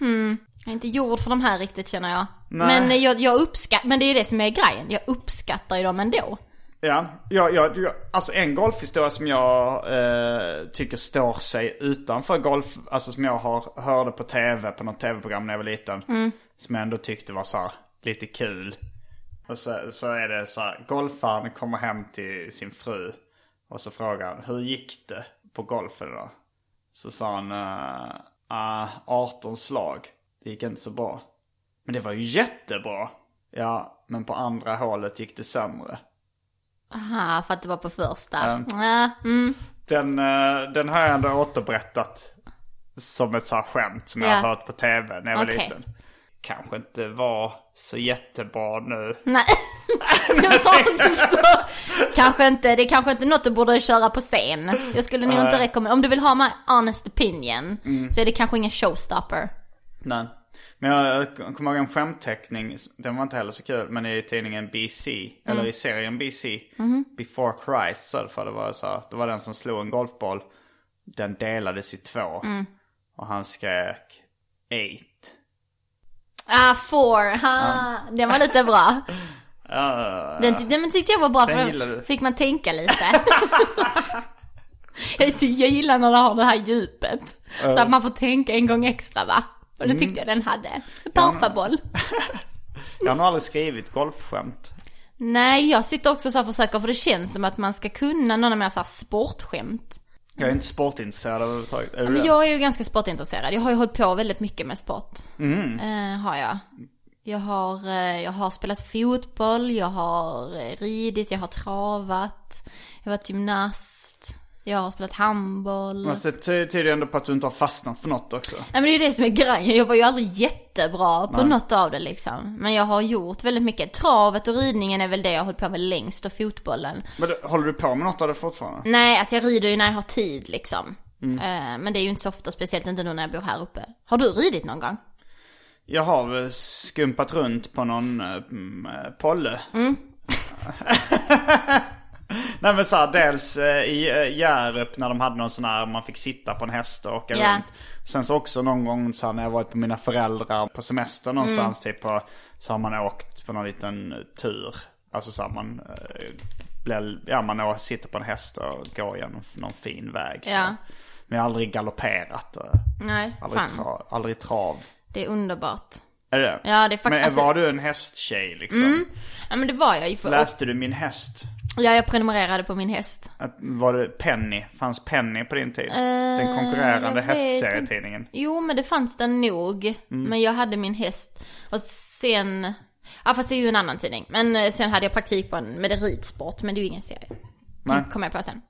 today. Jag är inte gjord för de här riktigt känner jag. Men jag, jag uppskattar, men det är ju det som är grejen. Jag uppskattar ju dem ändå. Ja, ja, ja, ja, alltså en golfhistoria som jag eh, tycker står sig utanför golf, alltså som jag har, hörde på tv, på något tv-program när jag var liten. Som jag ändå tyckte var så här, lite kul. Och så, så är det så här, golfaren kommer hem till sin fru. Och så frågar han, hur gick det på golfen då? Så sa han, uh, 18 slag. Det gick inte så bra. Men det var ju jättebra. Ja, men på andra hålet gick det sämre. Aha, för att det var på första. Ja, mm. Den, eh, den har jag ändå återberättat som ett så här skämt som jag Ja. har hört på tv när jag var Okej. liten. Kanske inte var så jättebra nu. Nej, jag tar inte så. Kanske inte, det är kanske inte något du borde köra på scen. Jag skulle nog inte rekommendera, om du vill ha my honest opinion, Mm. så är det kanske ingen showstopper. Nej. Men jag, kommer ihåg en skämtteckning, den var inte heller så kul, men i tidningen BC, eller i serien BC, Before Christ, så för det var så det var den som slog en golfboll, den delades i två. Och han skrek eight. Ah, four, ha, den var lite bra. Den, ty- den tyckte jag var bra för då fick man tänka lite. jag, ty- jag gillar när det har det här djupet. Så att man får tänka en gång extra va. Och det tyckte jag den hade. Parfaboll. jag har nog aldrig skrivit golfskämt. Nej, jag sitter också så och försöker för det känns som att man ska kunna några mer så här sportskämt. Jag är inte sportintresserad överhuvudtaget. Är Men jag är ju ganska sportintresserad. Jag har ju hållit på väldigt mycket med sport. Mm. Eh, har jag. Jag har, eh, jag har spelat fotboll, jag har eh, ridit, jag har travat, jag har varit gymnast, jag har spelat handboll. Men det ty- tyder ändå på att du inte har fastnat för något också. Nej men det är ju det som är grejen, jag var ju aldrig jättebra på något av det liksom. Men jag har gjort väldigt mycket. Travet och ridningen är väl det jag har hållit på med längst och fotbollen. Men då, håller du på med något av det fortfarande? Nej, alltså jag rider ju när jag har tid liksom. Mm. Eh, Men det är ju inte så ofta, speciellt inte nu när jag bor här uppe. Har du ridit någon gång? Jag har väl skumpat runt på någon eh, polle. Mm. Nej men såhär, dels eh, i eh, Hjärup när de hade någon sån här, man fick sitta på en häst och åka Ja. runt. Sen så också någon gång så här, när jag varit på mina föräldrar på semester någonstans Mm. typ på, så har man åkt på någon liten tur. Alltså så här, man eh, blir, ja man sitter på en häst och går genom någon fin väg. Så. Ja. Men jag har aldrig galopperat. Nej, Aldrig, fan. tra, aldrig trav. Det är underbart. Är det? Ja, det är faktiskt- Men alltså- var du en hästtjej liksom? Ja men det var jag ju för... Läste du Min häst? Ja, jag prenumererade på min häst. Var det Penny? Fanns Penny på din tid? Den konkurrerande jag vet hästserietidningen. Jo, men det fanns den nog. Mm. Men jag hade min häst. Och sen... Ja, fast det är ju en annan tidning. Men eh, sen hade jag praktik på en, med ridsport, men det är ju ingen serie. Nej. Kom jag på sen.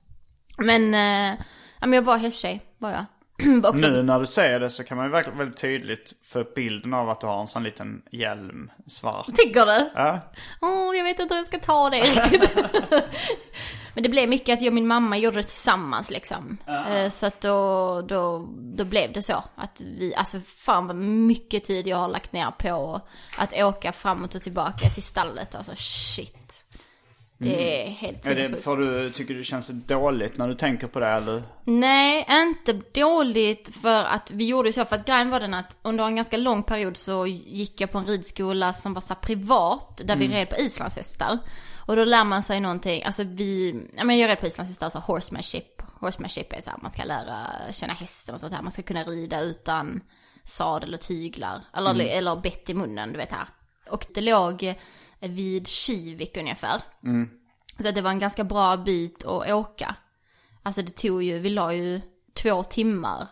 Men, eh, ja men jag var hästtjej, var jag. Också, Nu när du säger det så kan man ju verkligen väldigt tydligt få upp bilden av att du har en sån liten hjälm, svart. Tycker du? Ja. Åh, jag vet inte hur jag ska ta det riktigt. Men det blev mycket att jag och min mamma gjorde det tillsammans liksom. Eh, Så att då, då, då blev det så. Att vi, alltså fan vad mycket tid jag har lagt ner på att åka framåt och tillbaka till stallet. Alltså shit. Det är helt Är det för du tycker det känns dåligt när du tänker på det eller? Nej, inte dåligt för att vi gjorde så. För att grejen var den att under en ganska lång period så gick jag på en ridskola som var så privat. Där vi red på islandshästar. Och då lär man sig någonting, alltså vi, ja men jag red på islandshästar, alltså horsemanship. Horsemanship är så här, man ska lära känna hästen och sånt här. Man ska kunna rida utan sadel och tyglar. Eller, eller bett i munnen, du vet här. Och det låg vid Kivik ungefär. Så att det var en ganska bra bit att åka. Alltså det tog ju, vi la ju två timmar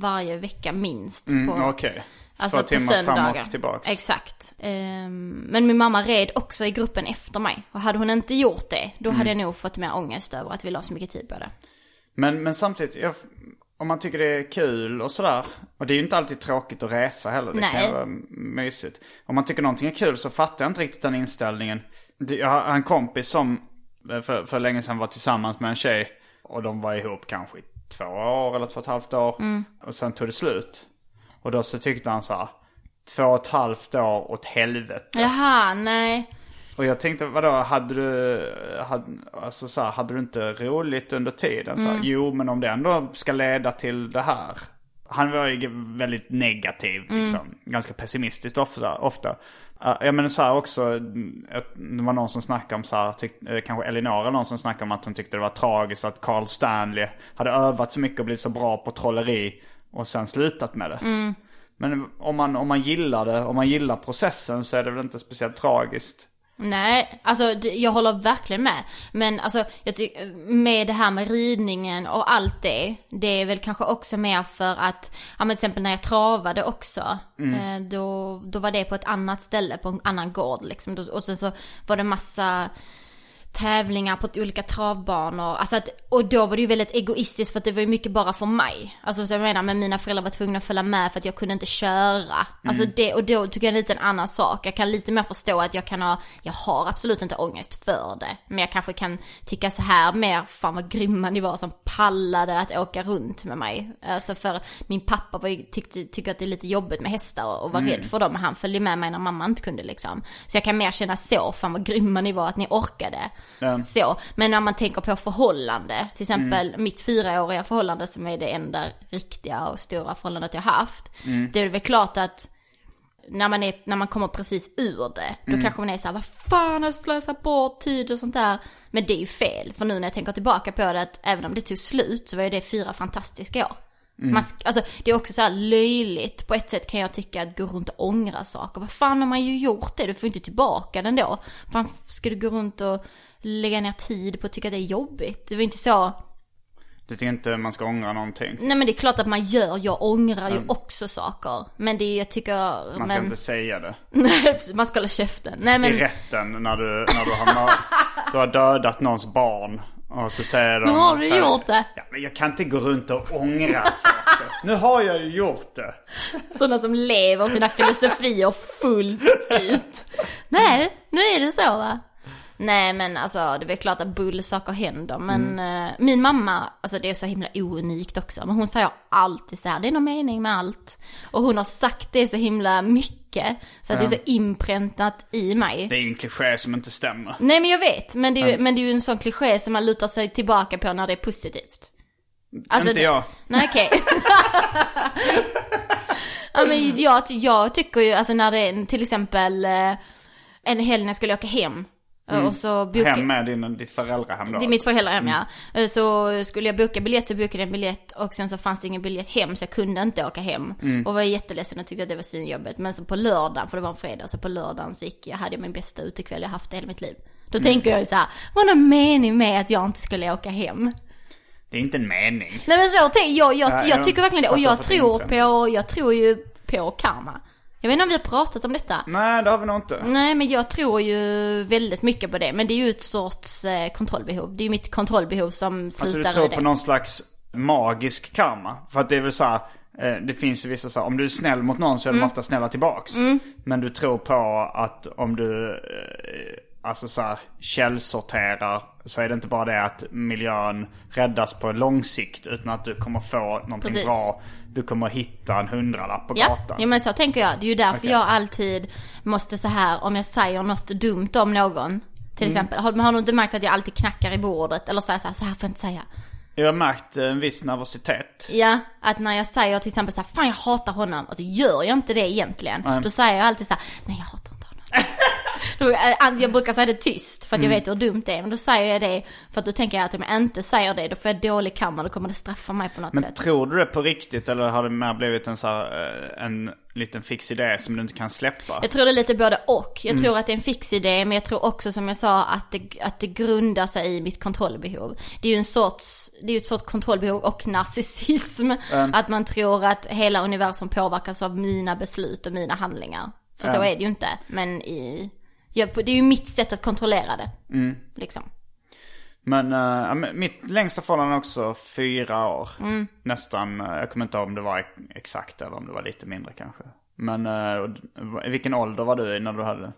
varje vecka minst. Mm, på, Okej. Alltså Två på timmar fram söndagar. och tillbaks. Exakt. Ehm, men min mamma red också i gruppen efter mig. Och hade hon inte gjort det, då Mm. hade jag nog fått mer ångest över att vi la så mycket tid på det. Men, men samtidigt, jag, om man tycker det är kul och sådär. Och det är ju inte alltid tråkigt att resa heller. Det kan Nej. ju vara mysigt. Om man tycker någonting är kul så fattar jag inte riktigt den inställningen. Jag har en kompis som eh, för, för länge sedan var tillsammans med en tjej. Och de var ihop kanske i två år eller två och ett halvt år. Och sen tog det slut. Och då så tyckte han så här. Två och ett halvt år åt helvete. Jaha, nej. Och jag tänkte, vadå, hade du, hade, alltså så här, hade du inte roligt under tiden? Så här, Jo, men om det ändå ska leda till det här. han var ju väldigt negativ liksom. Ganska pessimistiskt ofta. ofta. Jag menar så här också, mm, det var någon som snackade om så här, tyck, eh, kanske Elinor eller någon som snackade om att hon tyckte det var tragiskt att Carl Stanley hade övat så mycket och blivit så bra på trolleri och sen slutat med det. Men om man, om man gillar det, om man gillar processen så är det väl inte speciellt tragiskt. Nej, alltså det- jag håller verkligen med. Men alltså, jag tycker med det här med ridningen och allt det, det är väl kanske också mer för att, ja men till exempel när jag travade också, eh, då, då var det på ett annat ställe, på en annan gård liksom. Och sen så var det massa tävlingar på olika travbanor. Alltså att, och då var det ju väldigt egoistiskt för att det var ju mycket bara för mig. Alltså så jag menar, men mina föräldrar var tvungna att följa med för att jag kunde inte köra. Alltså det, och då tycker jag det är lite en annan sak. Jag kan lite mer förstå att jag kan ha, jag har absolut inte ångest för det. Men jag kanske kan tycka så här mer, fan vad grymma ni var som pallade att åka runt med mig. Alltså för min pappa var tyckte, tycker att det är lite jobbigt med hästar och, och var rädd för dem. Han följde med mig när mamma inte kunde liksom. Så jag kan mer känna så, fan vad grymma ni var att ni orkade. Så, men när man tänker på förhållande, till exempel mitt fyraåriga förhållande som är det enda riktiga och stora förhållandet jag haft. Det är väl klart att när man, är, när man kommer precis ur det, då kanske man är så här, vad fan har jag slösat bort tid och sånt där. Men det är ju fel, för nu när jag tänker tillbaka på det, att även om det tog slut så var ju det fyra fantastiska år. Man, sk- alltså, det är också så här löjligt, på ett sätt kan jag tycka att gå runt och ångra saker. Vad fan har man ju gjort det, du får inte tillbaka den då. Fan ska du gå runt och lägga ner tid på att tycka det är jobbigt? Det var inte så, Du tycker inte man ska ångra någonting? nej men det är klart att man gör, jag ångrar ju också saker. Men det är, jag tycker, Man ska men, inte säga det. nej man ska hålla käften. Nej men, I rätten när du, när du, har, du har dödat någons barn. Och så säger de... Nu har du gjort det. Ja, men jag kan inte gå runt och ångra saker. Nu har jag ju gjort det. Sådana som lever sina filosofier fullt ut. Nej, nu är det så va? Nej men alltså det är klart att bullsaker händer men eh, min mamma, alltså det är så himla ounikt också. Men hon säger alltid så här, det är någon mening med allt. Och hon har sagt det så himla mycket. Så att det är så inpräntat i mig. Det är ju en kliché som inte stämmer. Nej men jag vet, men det, är ju, men det är en sån kliché som man lutar sig tillbaka på när det är positivt. Alltså, inte det- jag. Nej okej. ja men jag, jag tycker ju, alltså när det är till exempel eh, en helg när jag skulle åka hem. Eh, Och så boka, Hem med din, ditt föräldrahem då. det är mitt föräldrahem ja. Eh, Så skulle jag boka biljett så bokade jag en biljett och sen så fanns det ingen biljett hem så jag kunde inte åka hem. Och var jätteledsen och tyckte att det var svinjobbigt. Men så på lördagen, för det var en fredag, så på lördagen så gick jag, hade jag min bästa utekväll jag haft i hela mitt liv. Då tänker jag ju så här, vad är mening med att jag inte skulle åka hem? Det är inte en mening. Nej men så, jag, jag, Ja, jag jag tycker verkligen det. Och jag tror på, jag tror ju på karma. Jag vet inte om vi har pratat om detta. Nej, det har vi nog inte. Nej men jag tror ju väldigt mycket på det. Men det är ju ett sorts eh, kontrollbehov. Det är ju mitt kontrollbehov som slutar Alltså du tror på någon slags magisk karma? För att det är väl så här, eh, det finns ju vissa så här, om du är snäll mot någon så är de Mm. ofta snälla tillbaks. Men du tror på att om du, eh, alltså så här, källsorterar så är det inte bara det att miljön räddas på lång sikt utan att du kommer få någonting Precis. bra. Du kommer hitta en hundralapp på Ja, gatan. ja men så tänker jag. Det är ju därför Okej. jag alltid måste så här om jag säger något dumt om någon. Till Mm. exempel, har, har du inte märkt att jag alltid knackar i bordet? Eller säger så här, så här får jag inte säga. Jag har märkt en viss nervositet. Ja, att när jag säger till exempel så här, fan jag hatar honom, och så gör jag inte det egentligen. Då säger jag alltid så här, nej jag hatar honom. Eh, jag brukar säga det tyst för att jag vet hur dumt det är. Men då säger jag det för att då tänker jag att om jag inte säger det då får jag dålig karma, då kommer det straffa mig på något Men sätt. tror du det på riktigt eller har det mer blivit en så här, eh, en liten fix idé som du inte kan släppa? Jag tror det är lite både och. Jag tror att det är en fix idé, men jag tror också som jag sa att det, att det grundar sig i mitt kontrollbehov. Det är ju en sorts, det är ett sorts kontrollbehov och narcissism. Att man tror att hela universum påverkas av mina beslut och mina handlingar. För så är det ju inte. Men i, ja, det är ju mitt sätt att kontrollera det. Liksom. Men men mitt längsta förhållande är också fyra år. Mm. Nästan, eh, jag kommer inte ihåg om det var ex- exakt eller om det var lite mindre kanske. Men i vilken ålder var du i när du hade det?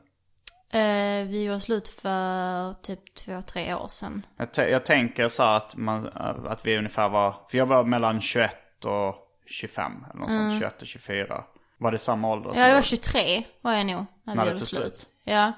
Vi gjorde slut för typ två, tre år sedan. Jag, jag tänker så att, man, att vi ungefär var, för jag var mellan 21 och 25 eller något sånt, 21 och 24. Var det samma ålder? Ja, jag var du? 23 var jag nog när vi När det gjorde slut. slut. Ja.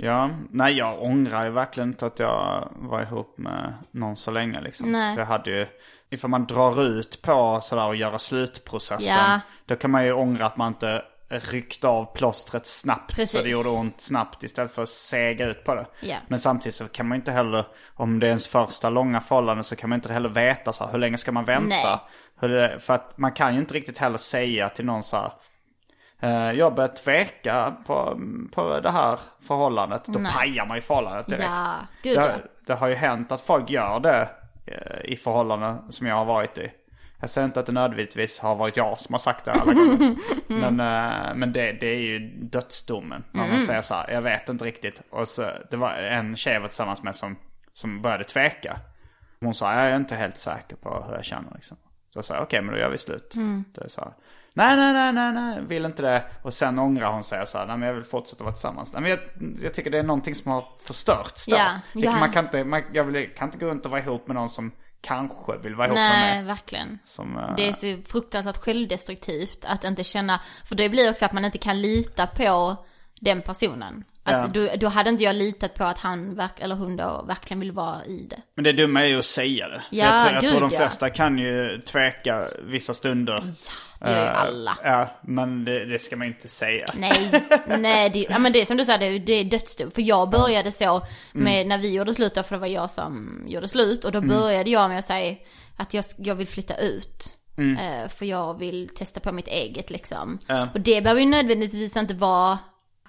Ja, nej jag ångrar ju verkligen inte att jag var ihop med någon så länge liksom. Nej. Jag hade ju, ifall man drar ut på sådär och göra slutprocessen. Ja. Då kan man ju ångra att man inte ryckte av plåstret snabbt. Så Precis. det gjorde ont snabbt istället för att sega ut på det. Ja. Men samtidigt så kan man inte heller, om det är ens första långa förhållande så kan man inte heller veta så här, hur länge ska man vänta? Nej. Det, för att man kan ju inte riktigt heller säga till någon så här, jag börjar tveka på, på det här förhållandet. Då Nej. pajar man ju förhållandet direkt. Ja, gud ja. det, det har ju hänt att folk gör det eh, i förhållanden som jag har varit i. Jag säger inte att det nödvändigtvis har varit jag som har sagt det alla gånger. Men, eh, men det, det är ju dödsdomen. När man säger så här, jag vet inte riktigt. Och så, det var en tjej jag var tillsammans med som, som började tveka. Hon sa, jag är inte helt säker på hur jag känner liksom. Så jag sa, okej men då gör vi slut. Det är så här, nej, nej, nej, nej, nej, vill inte det. Och sen ångrar hon sig och sa, nej men jag vill fortsätta vara tillsammans. Nej, men jag, jag tycker det är någonting som har förstörts då. Ja, det, ja. Man, kan inte, man, jag vill, kan inte gå runt och vara ihop med någon som kanske vill vara ihop med Nej, mig. verkligen. Som, eh, Det är så fruktansvärt självdestruktivt att inte känna, för det blir också att man inte kan lita på den personen. Att Ja. då, då hade inte jag litat på att han, verk, eller hon då, verkligen vill vara i det. Men det dumma är ju att säga det. Ja, jag tror, jag tror gud, de ja. flesta kan ju tveka vissa stunder. Det gör ju Eh, alla. Ja, men det, det ska man inte säga. Nej, nej, det, ja, men det är som du sa, det, det är dödsdom. För jag började så med när vi gjorde slut då, för det var jag som gjorde slut. Och då började jag med att säga att jag, jag vill flytta ut. Eh, för jag vill testa på mitt eget liksom. Och det behöver ju nödvändigtvis inte vara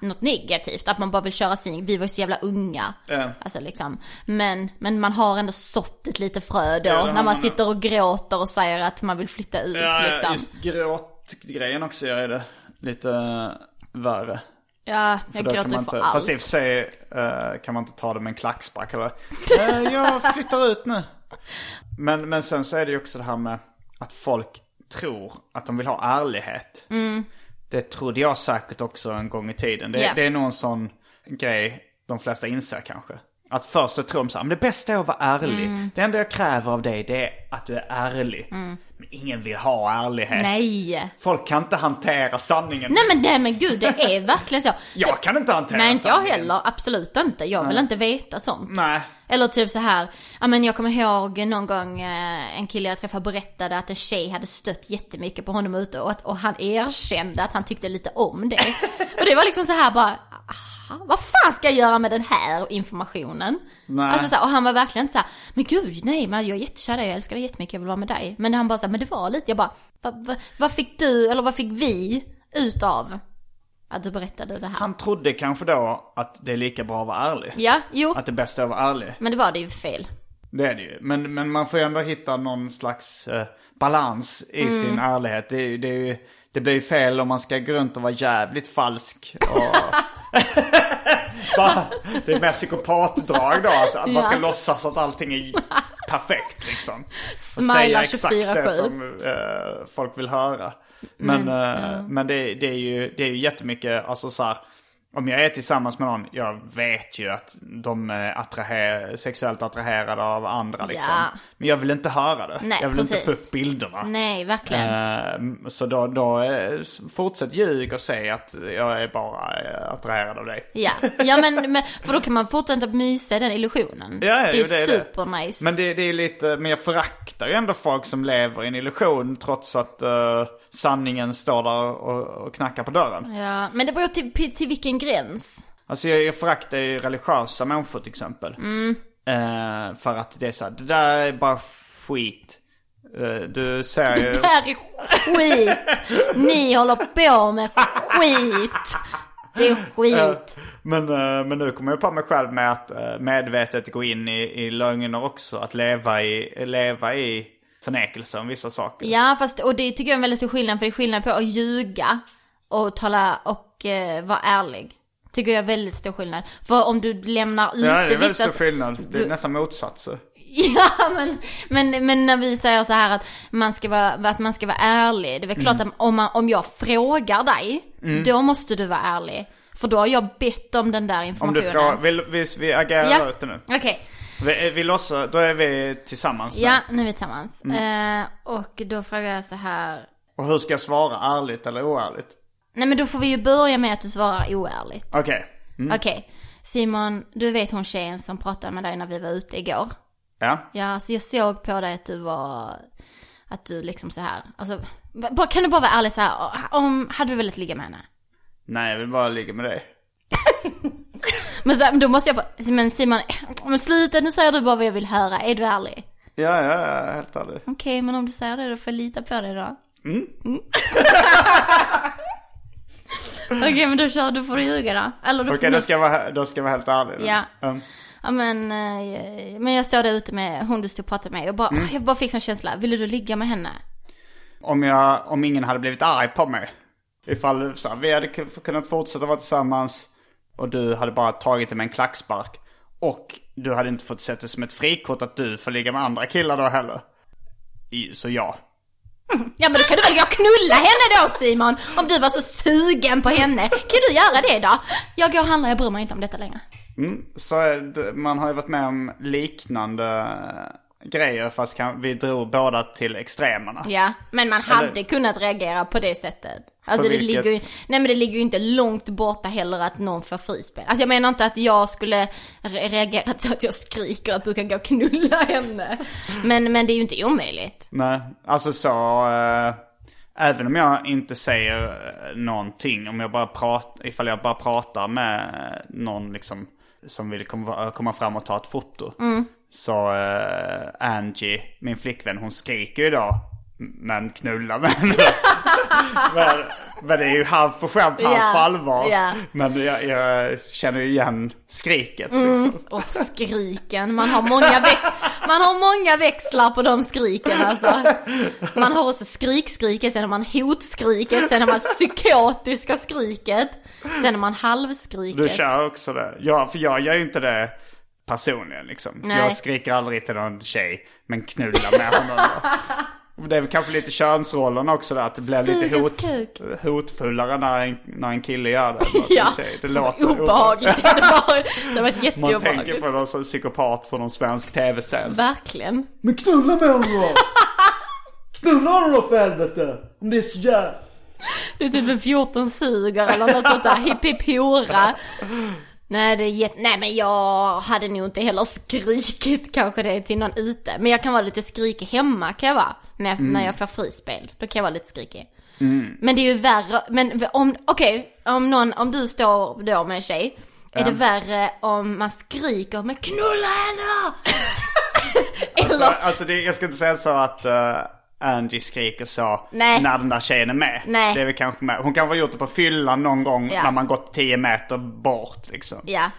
något negativt, att man bara vill köra sin, vi var ju så jävla unga. Ja. Alltså liksom. Men, men man har ändå sått ett lite frö då, har när man man. sitter och gråter och säger att man vill flytta ut Ja, liksom. just gråtgrejen också gör det lite värre. Ja, För jag kan gråter ju inte, för allt. Fast i och för sig eh, kan man inte ta det med en klackspark eller eh, Jag flyttar ut nu. Men, men sen så är det ju också det här med att folk tror att de vill ha ärlighet. Det trodde jag säkert också en gång i tiden. Det, Mm. Ja. det är nog en sån grej de flesta inser kanske. Att först så tror de så här, men det bästa är att vara ärlig. Mm. Det enda jag kräver av dig det är att du är ärlig. Men ingen vill ha ärlighet. Nej. Folk kan inte hantera sanningen. Nej men, nej men gud, det är verkligen så. Jag kan inte hantera Nej inte jag sanningen. heller, absolut inte. Jag vill inte veta sånt. Nej. Eller typ så här, ja men jag kommer ihåg någon gång eh, en kille jag träffade berättade att en tjej hade stött jättemycket på honom ute och, och han erkände att han tyckte lite om det. och det var liksom så här bara, aha, vad fan ska jag göra med den här informationen? Nej. Alltså så här, och han var verkligen inte så här, men gud nej men jag är jättekär dig, jag älskar dig jättemycket, jag vill vara med dig. Men han bara så här, men det var lite, jag bara, vad, vad, vad fick du, eller vad fick vi ut av att du berättade det här? Han trodde kanske då att det är lika bra att vara ärlig. Ja, jo, Att det bästa är att vara ärlig. men det var det ju fel. Det är det ju. Men, men man får ju ändå hitta någon slags eh, balans i Mm. sin ärlighet. Det, det, är ju, det blir ju fel om man ska gå runt och vara jävligt falsk. Och... Bara, det är mer psykopatdrag då. Att, att man ska Ja. låtsas att allting är perfekt liksom. Och Smila säga exakt 24/7. det som eh, folk vill höra. Men, eh, men det, det, är ju, det är ju jättemycket, alltså så här, om jag är tillsammans med någon, jag vet ju att de är attraher, sexuellt attraherade av andra liksom. Ja. Men jag vill inte höra det. Nej, jag vill inte få precis. upp bilderna. Nej, verkligen. Eh, Så då, då eh, fortsätt ljug och säg att jag är bara attraherad av dig. Ja, ja men, men för då kan man fortsätta mysa i den illusionen. Ja, ja, det är jo, det är det. super nice. Men det, det är lite, men jag föraktar ju ändå folk som lever i en illusion trots att eh, sanningen står där och, och knackar på dörren. Ja, men det beror till, till vilken gräns. Alltså jag, jag föraktar ju religiösa människor till exempel. Mm. Eh, för att det är så här, det där är bara skit. Eh, du ser ju... Det här är skit! Ni håller på med skit! Det är skit. Men, eh, men nu kommer jag på mig själv med att eh, medvetet gå in i, i lögner också. Att leva i, leva i förnekelse om vissa saker. Ja, fast och det tycker jag är en väldigt stor skillnad, för det är skillnad på att ljuga och tala och eh, vara ärlig. Tycker jag är väldigt stor skillnad. För om du lämnar ute Ja, det är väldigt vissa... stor skillnad. Det är du- nästan motsatser. Ja, men, men, men när vi säger så här att man ska vara, att man ska vara ärlig. Det är väl klart Mm. att om, man, om jag frågar dig, då måste du vara ärlig. För då har jag bett om den där Om du informationen. frågar, vi, vi, vi agerar Ja. ut det nu. Okej, Vi, vi låtsas, då är vi tillsammans nu. ja nu är vi tillsammans. Mm. Eh, och då frågar jag så här. Och hur ska jag svara? Ärligt eller oärligt? Nej men då får vi ju börja med att du svarar oärligt. Okej. Mm. Okej, Simon, du vet hon tjejen som pratade med dig när vi var ute igår? Ja. Ja, så jag såg på dig att du var, att du liksom så här, alltså, bara, kan du bara vara ärlig så här, om, hade du velat ligga med henne? Nej, jag vill bara ligga med dig. Men så, men då måste jag få, men Simon, men sluta nu säger du bara vad jag vill höra, är du ärlig? Ja, ja, ja, helt ärligt. Okej, men om du säger det då får jag lita på dig då. Mm. Okej, men då kör du, får du ljuga då. Eller du Okej, får, då ska jag vara, då ska jag vara helt ärlig. Ja. Mm. Ja men, eh, men jag står där ute med hon du stod och pratade med och bara, jag bara fick sån känsla, ville du ligga med henne? Om, jag, om ingen hade blivit arg på mig. Ifall så här, vi hade kunnat fortsätta vara tillsammans och du hade bara tagit det med en klackspark. Och du hade inte fått sett det som ett frikort att du får ligga med andra killar då heller. Så ja. Ja men då kan du väl gå och knulla henne då Simon, om du var så sugen på henne. Kan du göra det då? Jag går och handlar, jag bryr mig inte om detta längre. Så är det, man har ju varit med om liknande grejer fast kan, vi drog båda till extremerna. Ja, men man hade Eller- kunnat reagera på det sättet. Alltså På det vilket? ligger ju, nej men det ligger ju inte långt borta heller att någon får frispel. Alltså jag menar inte att jag skulle re- reagera så att jag skriker att du kan gå och knulla henne. Men, men det är ju inte omöjligt. Nej, alltså så... Eh, även om jag inte säger eh, någonting, om jag bara pratar, ifall jag bara pratar med någon liksom som vill komma, komma fram och ta ett foto. Så eh, Angie, min flickvän, hon skriker ju då. Men knulla med henne. men, men det är ju halvt på skämt, halvt Ja, på allvar. ja. Men jag, jag känner ju igen skriket liksom. Och skriken, man har många väx man har många växlar på de skriken alltså. Man har också skrikskriket, sen har man hotskriket, sen har man psykotiska skriket, sen har man halvskriket. Du kör också det? Ja, för jag gör ju inte det personligen liksom. Nej. Jag skriker aldrig till någon tjej, men knullar med honom. Det är väl kanske lite könsrollerna också där, att det blir lite hot, kuk. hotfullare när en, när en kille gör det. Ja, det så låter obehagligt. Det var, det var ett Man tänker jätteobehagligt. på någon sån psykopat från någon svensk tv-serie. Verkligen. Men knulla med honom då! Knulla honom då för helvete! Om det är så jävla... Det är typ en 14 suger eller något sånt där, hipp hipp hurra. Nej, det är. Nej men jag hade nog inte heller skrikit kanske det till någon ute. Men jag kan vara lite skrikig hemma kan jag vara. När jag, när jag får frispel. Då kan jag vara lite skrikig. Men det är ju värre, men om, okej, om någon, om du står då med en tjej. Är det värre om man skriker men knulla henne! Eller, Alltså, alltså det, jag ska inte säga så att eh, Angie skriker så Nej. när den där tjejen är med. Nej. Det är väl kanske med. Hon kan ha gjort det på fyllan någon gång Ja. när man gått 10 meter bort liksom. Ja.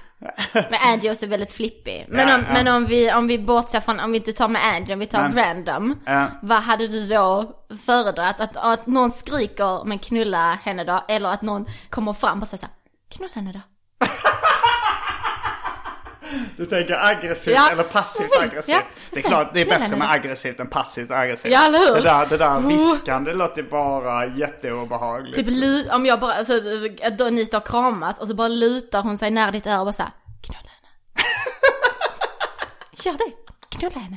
Men Angie också är väldigt flippig. Men, Ja, om, ja. men om vi, om vi bortser från, om vi inte tar med Angie, om vi tar Nej. random. Vad hade du då föredragit? Att, att någon skriker men knulla henne då? Eller att någon kommer fram och säger såhär, knulla henne då? Du tänker aggressivt Ja. eller passivt Ja, aggressivt? jag det är klart, det är bättre med aggressivt än passivt aggressivt. Ja, eller hur? Det där, det där Oh. viskande låter bara jätteobehagligt. Typ om jag bara, alltså, då ni står och kramas och så bara lutar hon sig nära ditt öra och bara såhär, knulla henne. Gör det, knulla henne.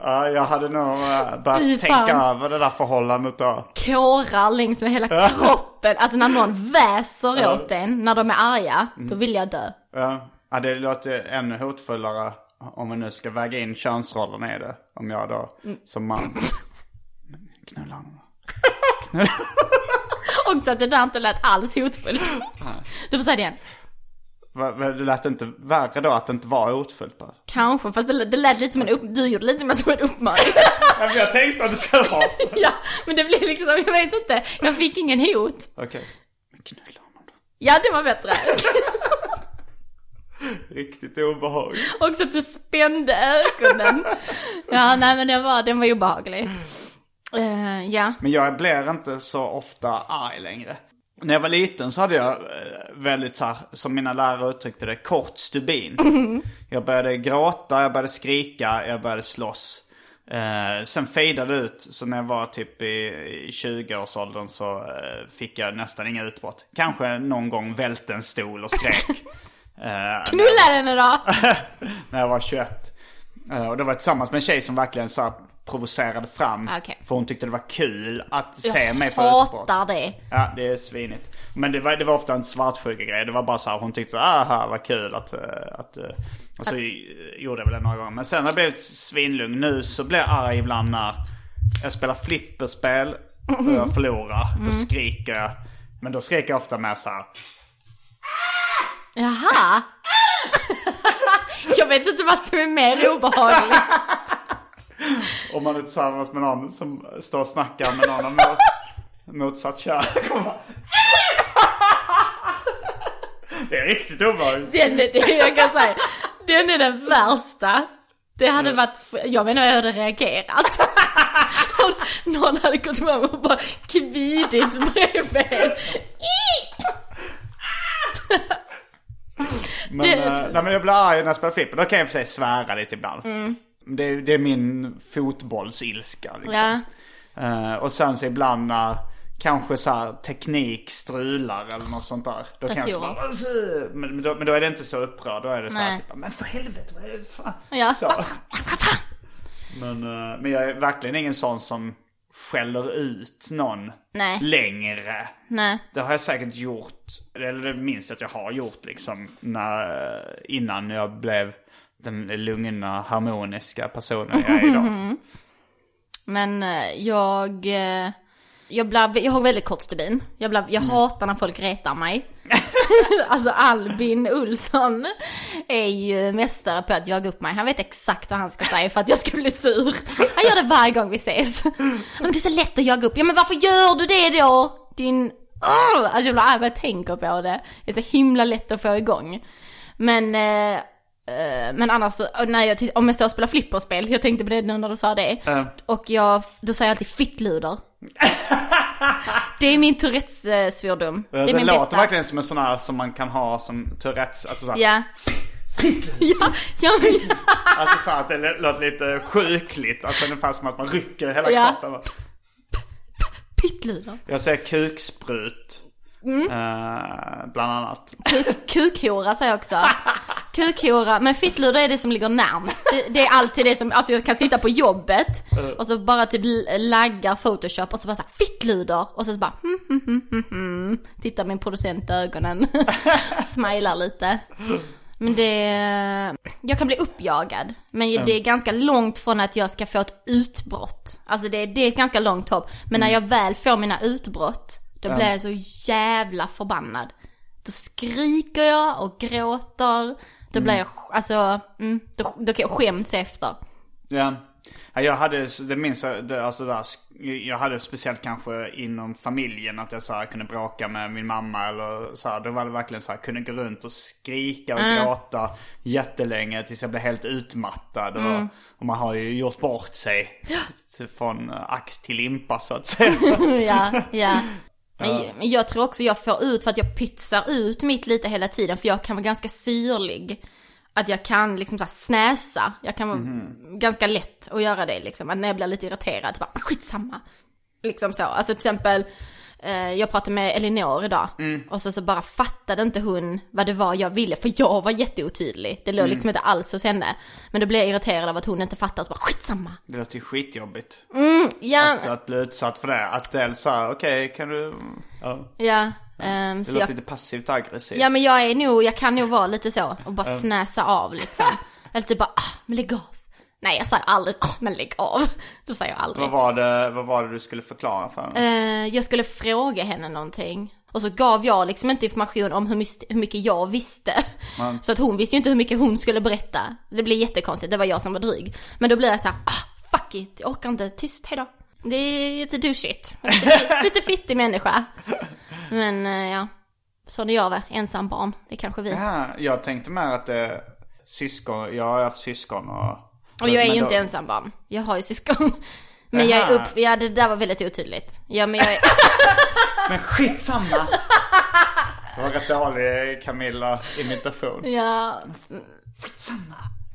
Ja, jag hade nog Fy börjat fan. tänka över det där förhållandet då. Kårar längs med hela kroppen. Alltså när någon väser åt en, när de är arga, då vill jag dö. Ja. ja, det låter ännu hotfullare om vi nu ska väga in könsrollerna i det. Om jag då Mm. som man knullar honom. Också att det där inte lät alls hotfullt. Du får säga det igen. Va- Det lät inte värre då att det inte var hotfullt bara. Kanske, fast det, det lät lite som en upp, du gjorde lite mer som en uppmaning. Ja, men jag tänkte att det skulle vara så. ja, men det blev liksom, jag vet inte, jag fick ingen hot. Okej. Men knulla honom då. Ja, det var bättre. Riktigt obehagligt. Också att du spände ögonen. Ja, nej men den var, den var obehaglig. Eh, ja. Men jag blir inte så ofta arg längre. När jag var liten så hade jag eh, väldigt så här, som mina lärare uttryckte det, kort stubin. Jag började gråta, jag började skrika, jag började slåss. Eh, sen fejdade det ut, så när jag var typ i, i 20-årsåldern så eh, fick jag nästan inga utbrott. Kanske någon gång välte en stol och skrek. Eh, Knulla henne då! när jag var 21. Eh, Och det var tillsammans med en tjej som verkligen så provocerade fram. Ah, okej. För hon tyckte det var kul att se Jag mig få utbrott. hatar det. Ja, det är svinigt. Men det var, det var ofta en svartsjuka grej. Det var bara så här, hon tyckte aha vad kul att... eh, att eh, och så gjorde jag väl det några gånger. Men sen har det blivit svinlugn. Nu så blir jag arg ibland när jag spelar flipperspel och jag förlorar. Då skriker jag. Men då skriker jag ofta med så här. Jaha. jag vet inte vad som är mer obehagligt. Om man är tillsammans med någon som står och snackar med någon av mot, motsatt kön. Det är riktigt obehagligt. Den, är- det jag kan säga, den är den värsta. Det hade varit, jag hur jag hade reagerat. Någon hade gått fram och bara kvidit bredvid. Men, Det- eh, nej, men jag blir arg när jag spelar flipper. Då kan jag för sig svära lite ibland. Mm. Det, är- det är min fotbollsilska liksom. Ja. Eh, och sen så ibland när kanske så här teknik strular eller något sånt där. Då kan jag bara, men, då, men då är det inte så upprörd. Då är det så här typ, men för helvete vad är det för fan? Ja. Så. Men, eh, men jag är verkligen ingen sån som skäller ut någon Nej. längre. Nej. Det har jag säkert gjort, eller det minns jag att jag har gjort liksom när, innan jag blev den lugna, harmoniska personen jag är idag. Men eh, jag, eh, jag, blir, jag har väldigt kort stubin. Jag, blir, jag hatar när folk retar mig. alltså Albin Olsson är ju mästare på att jaga upp mig. Han vet exakt vad han ska säga för att jag ska bli sur. Han gör det varje gång vi ses. Men det är så lätt att jaga upp. Ja men varför gör du det då? Din... Alltså jag blir arg när jag tänker på det. Det är så himla lätt att få igång. Men... Eh, men annars, när jag, om jag står och spelar flipperspel, jag tänkte på det nu när du sa det. Och jag, då säger jag alltid fittluder. det är min Tourettes eh, svordom. Det är Det min låter bästa. verkligen som en sån här som man kan ha som Tourettes. Alltså så här, Ja. ja, ja, men- alltså så att det lå- låter lite sjukligt. Alltså ungefär som att man rycker hela Ja. kroppen. Pittluder. Jag säger kuksprut. Mm. eh, bland annat. Kukhora säger jag också. Kukhora, men fittluder är det som ligger närmst. Det, det är alltid det som, alltså jag kan sitta på jobbet och så bara typ laggar photoshop och så bara såhär fittluder och så bara hm, hm, hm, hm, hm. Tittar min producent i ögonen. Smilar lite. Men det, jag kan bli uppjagad. Men det är ganska långt från att jag ska få ett utbrott. Alltså det, det är ett ganska långt hopp. Men när jag väl får mina utbrott, då blir jag så jävla förbannad. Då skriker jag och gråter. Då blir jag, alltså, mm, då, då kan jag skäms efter. Ja. Ja, Jag hade, det minns jag, alltså där, jag hade speciellt kanske inom familjen att jag så här, kunde bråka med min mamma eller så här, Då var det verkligen så här, kunde gå runt och skrika och gråta jättelänge tills jag blev helt utmattad. Och, och man har ju gjort bort sig från ax till limpa så att säga. ja, ja. Men, men jag tror också jag får ut, för att jag pytsar ut mitt lite hela tiden, för jag kan vara ganska syrlig. Att jag kan liksom så snäsa. Jag kan vara ganska lätt att göra det liksom. Att när jag blir lite irriterad, så bara "Men skitsamma. Liksom så. Alltså till exempel, jag pratade med Elinor idag. Och så, så bara fattade inte hon vad det var jag ville. För jag var jätteotydlig. Det låg liksom inte alls hos henne. Men då blev jag irriterad av att hon inte fattade, så bara skitsamma. Det låter ju skitjobbigt. Ja, Så att bli utsatt för det. Att dels såhär, okej kan du... Ja. ja. ehm, Det så låter jag lite passivt aggressivt. Ja men jag är nog, jag kan nog vara lite så och bara snäsa av liksom. Eller typ bara, ah, men lägg av. Nej jag säger aldrig, men lägg av. Då säger jag aldrig. Vad, var det, vad var det du skulle förklara för henne? Eh, jag skulle fråga henne någonting. Och så gav jag liksom inte information om hur, hur mycket jag visste. Så att hon visste ju inte hur mycket hon skulle berätta. Det blir jättekonstigt, det var jag som var dryg. Men då blir jag så här, ah, fuck it, jag orkar inte, tyst, hejdå. Det är lite douchigt. Lite, lite fittig människa. Men eh, ja, så är jag väl, ensam barn. Det är kanske vi. Ja, jag tänkte mer att det är syskon, jag har haft syskon och... Och jag är men ju då- inte ensam barn. Jag har ju syskon. Men jag är Aha. upp, ja det där var väldigt otydligt. Ja men jag är, Men skitsamma! Det var rätt dålig Camilla-imitation. ja.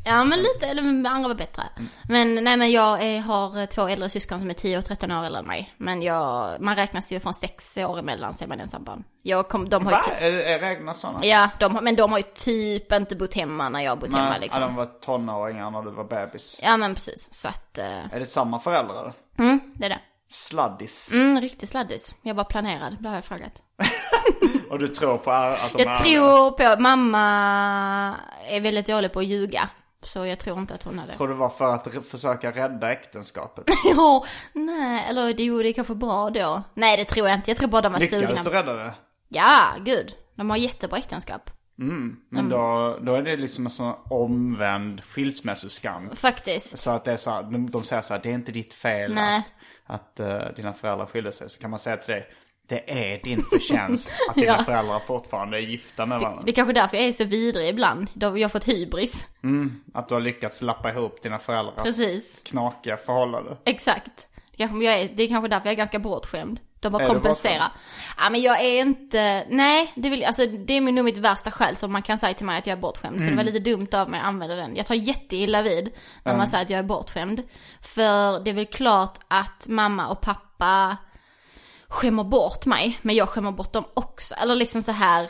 Ja men lite, eller men andra var bättre. Men nej men jag är, har två äldre syskon som är 10 och 13 år äldre än mig. Men jag, man räknas ju från sex år emellan så är man ensam barn. Jag kom, de har ju Va? typ, Är, är räknas sådana? ja, de, men de har ju typ inte bott hemma när jag har bott hemma Nej, liksom. ja, de var tonåringar när du var bebis. Ja men precis, så att, eh, Är det samma föräldrar? mm, det är det. Sladdis. Mm, riktigt sladdis. Jag var planerad, det har jag frågat. Och du tror på att de Jag är tror på, mamma är väldigt dålig på att ljuga. Så jag tror inte att hon hade. Tror du det var för att försöka rädda äktenskapet? Jo, nej, eller det- jo det kanske bra då. Nej det tror jag inte, jag tror bara de var Lyckades sugna. du rädda det? Ja, gud. De har jättebra äktenskap. Men Mm. då, då är det liksom en sån omvänd skilsmässoskam. Faktiskt. Så att det är så här, de, de säger så här, det är inte ditt fel Nej. att, att eh, dina föräldrar skilde sig. Så kan man säga till dig, det är din förtjänst att dina Ja. föräldrar fortfarande är gifta med varandra. Det är kanske därför jag är så vidrig ibland. Då jag har fått hybris. Att du har lyckats lappa ihop dina föräldrars Precis. knakiga förhållande. Exakt. Det, kanske jag är, det är kanske därför jag är ganska bortskämd. De har kompenserat. Ja men jag är inte, nej det vill alltså det är nog mitt värsta skäl som man kan säga till mig att jag är bortskämd. Så det var lite dumt av mig att använda den. Jag tar jätteilla vid när man säger att jag är bortskämd. För det är väl klart att mamma och pappa skämmer bort mig, men jag skämmer bort dem också. Eller liksom så här.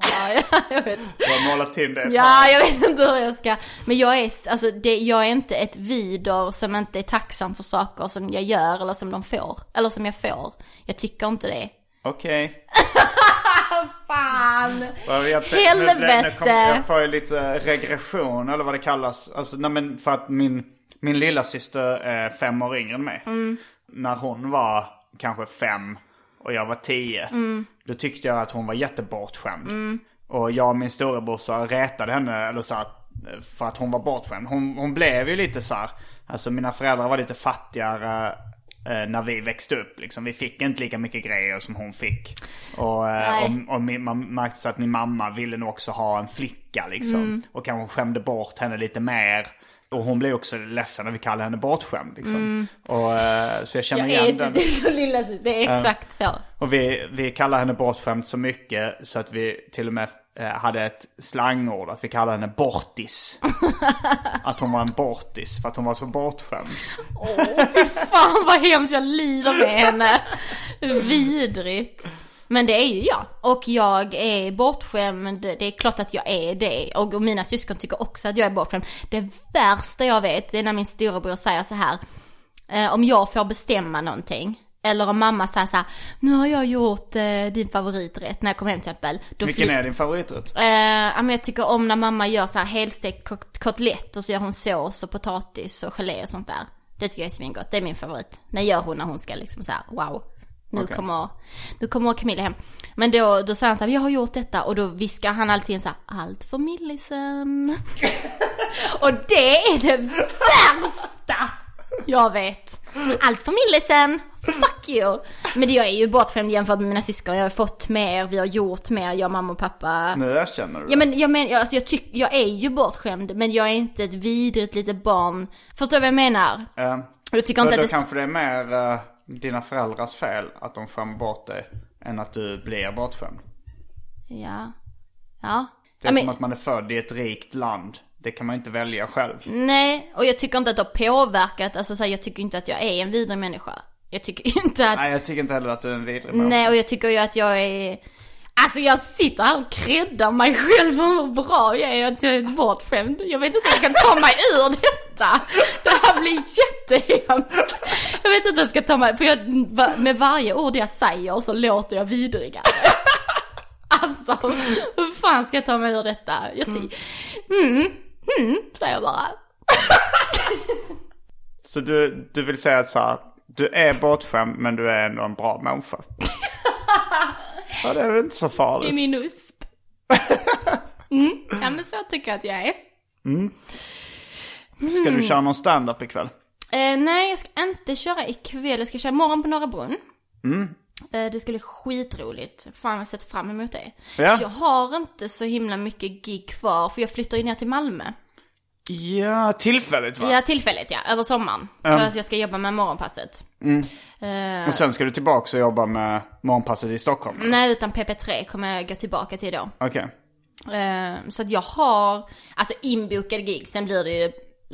ja, jag vet Du har målat in det. Ja, jag vet inte hur jag ska. Men jag är, alltså, det, jag är inte ett vider som inte är tacksam för saker som jag gör eller som de får. Eller som jag får. Jag tycker inte det. Okej. Fan! Ja, jag- nu- Helvete! nu kommer- Jag får ju lite regression eller vad det kallas. Alltså, nej, men för att min, min lilla syster är fem år yngre än mig. Mm. När hon var kanske fem och jag var tio. Mm. Då tyckte jag att hon var jättebortskämd. Och jag och min storebrorsa retade henne eller så här, för att hon var bortskämd. Hon, hon blev ju lite så här, alltså mina föräldrar var lite fattigare eh, när vi växte upp. Liksom. Vi fick inte lika mycket grejer som hon fick. Och, eh, och, och min, man märkte så att min mamma ville nog också ha en flicka liksom. Mm. Och kanske skämde bort henne lite mer. Och hon blev också ledsen när vi kallade henne bortskämd liksom. Och, eh, så jag känner Mm. Jag igen är den. inte så lilla, det är exakt så. Och vi, vi kallar henne bortskämd så mycket så att vi till och med eh, hade ett slangord. Att vi kallade henne bortis. att hon var en bortis för att hon var så bortskämd. Fan vad hemskt, jag lider med henne. Vidrigt. Men det är ju jag. Och jag är bortskämd, det är klart att jag är det. Och mina syskon tycker också att jag är bortskämd. Det värsta jag vet, det är när min storebror säger så här. Eh, om jag får bestämma någonting. Eller om mamma säger så här, nu har jag gjort eh, din favoriträtt när jag kommer hem till exempel. Då Vilken är din favoriträtt? Eh, men jag tycker om när mamma gör så här helstekt kot- kotlett och så gör hon sås och potatis och gelé och sånt där. Det tycker jag är svingott, det är min favorit. Det gör hon när hon ska liksom så här, wow. Nu Okej. kommer, nu kommer Camilla hem. Men då, då säger han så här, jag har gjort detta och då viskar han alltid så här, allt för millisen. och det är det värsta jag vet. Allt för millisen, fuck you. Men det jag är ju bortskämd jämfört med mina syskon, jag har fått mer, vi har gjort mer, jag, mamma och pappa. Nu erkänner du Ja men jag men, alltså, jag, tyck, jag är ju bortskämd men jag är inte ett vidrigt litet barn. Förstår du vad jag menar? Eh, Jag tycker inte då att det... kanske det är mer eh, dina föräldrars fel att de skämmer bort dig. Än att du blir bortskämd. Ja. Ja. Det är ja, som att man är född i ett rikt land. Det kan man inte välja själv. Nej, och jag tycker inte att det har påverkat, alltså så här, jag tycker inte att jag är en vidrig människa. Jag tycker inte att... Nej, jag tycker inte heller att du är en vidrig människa. Nej, och jag tycker ju att jag är... Alltså jag sitter här och creddar mig själv för hur bra jag är att jag är bortskämd. Jag vet inte hur jag kan ta mig ur detta. Det här blir jättehemskt. Jag vet inte hur jag ska ta mig, för jag, med varje ord jag säger så låter jag vidrigare. Alltså, hur fan ska jag ta mig ur detta? Jag ty- mm, mm, säger jag bara. Så du, du vill säga att så här, du är bortskämd men du är ändå en bra människa? ja, det är väl inte så farligt. min USP. Mm, ja men så tycker jag att jag är. Ska du köra någon stand-up ikväll? Eh, nej, jag ska inte köra ikväll. Jag ska köra imorgon på Norra Brunn. Mm. Eh, det ska bli skitroligt. Fan, jag har sett fram emot det. Ja. Jag har inte så himla mycket gig kvar, för jag flyttar ju ner till Malmö. Ja, tillfälligt va? Ja, tillfälligt ja, över sommaren. För att jag ska jobba med morgonpasset. Eh, Och sen ska du tillbaka och jobba med morgonpasset i Stockholm? nej, utan PP3 kommer jag gå tillbaka till då. Okej. Eh, så att jag har, alltså inbokade gig, sen blir det ju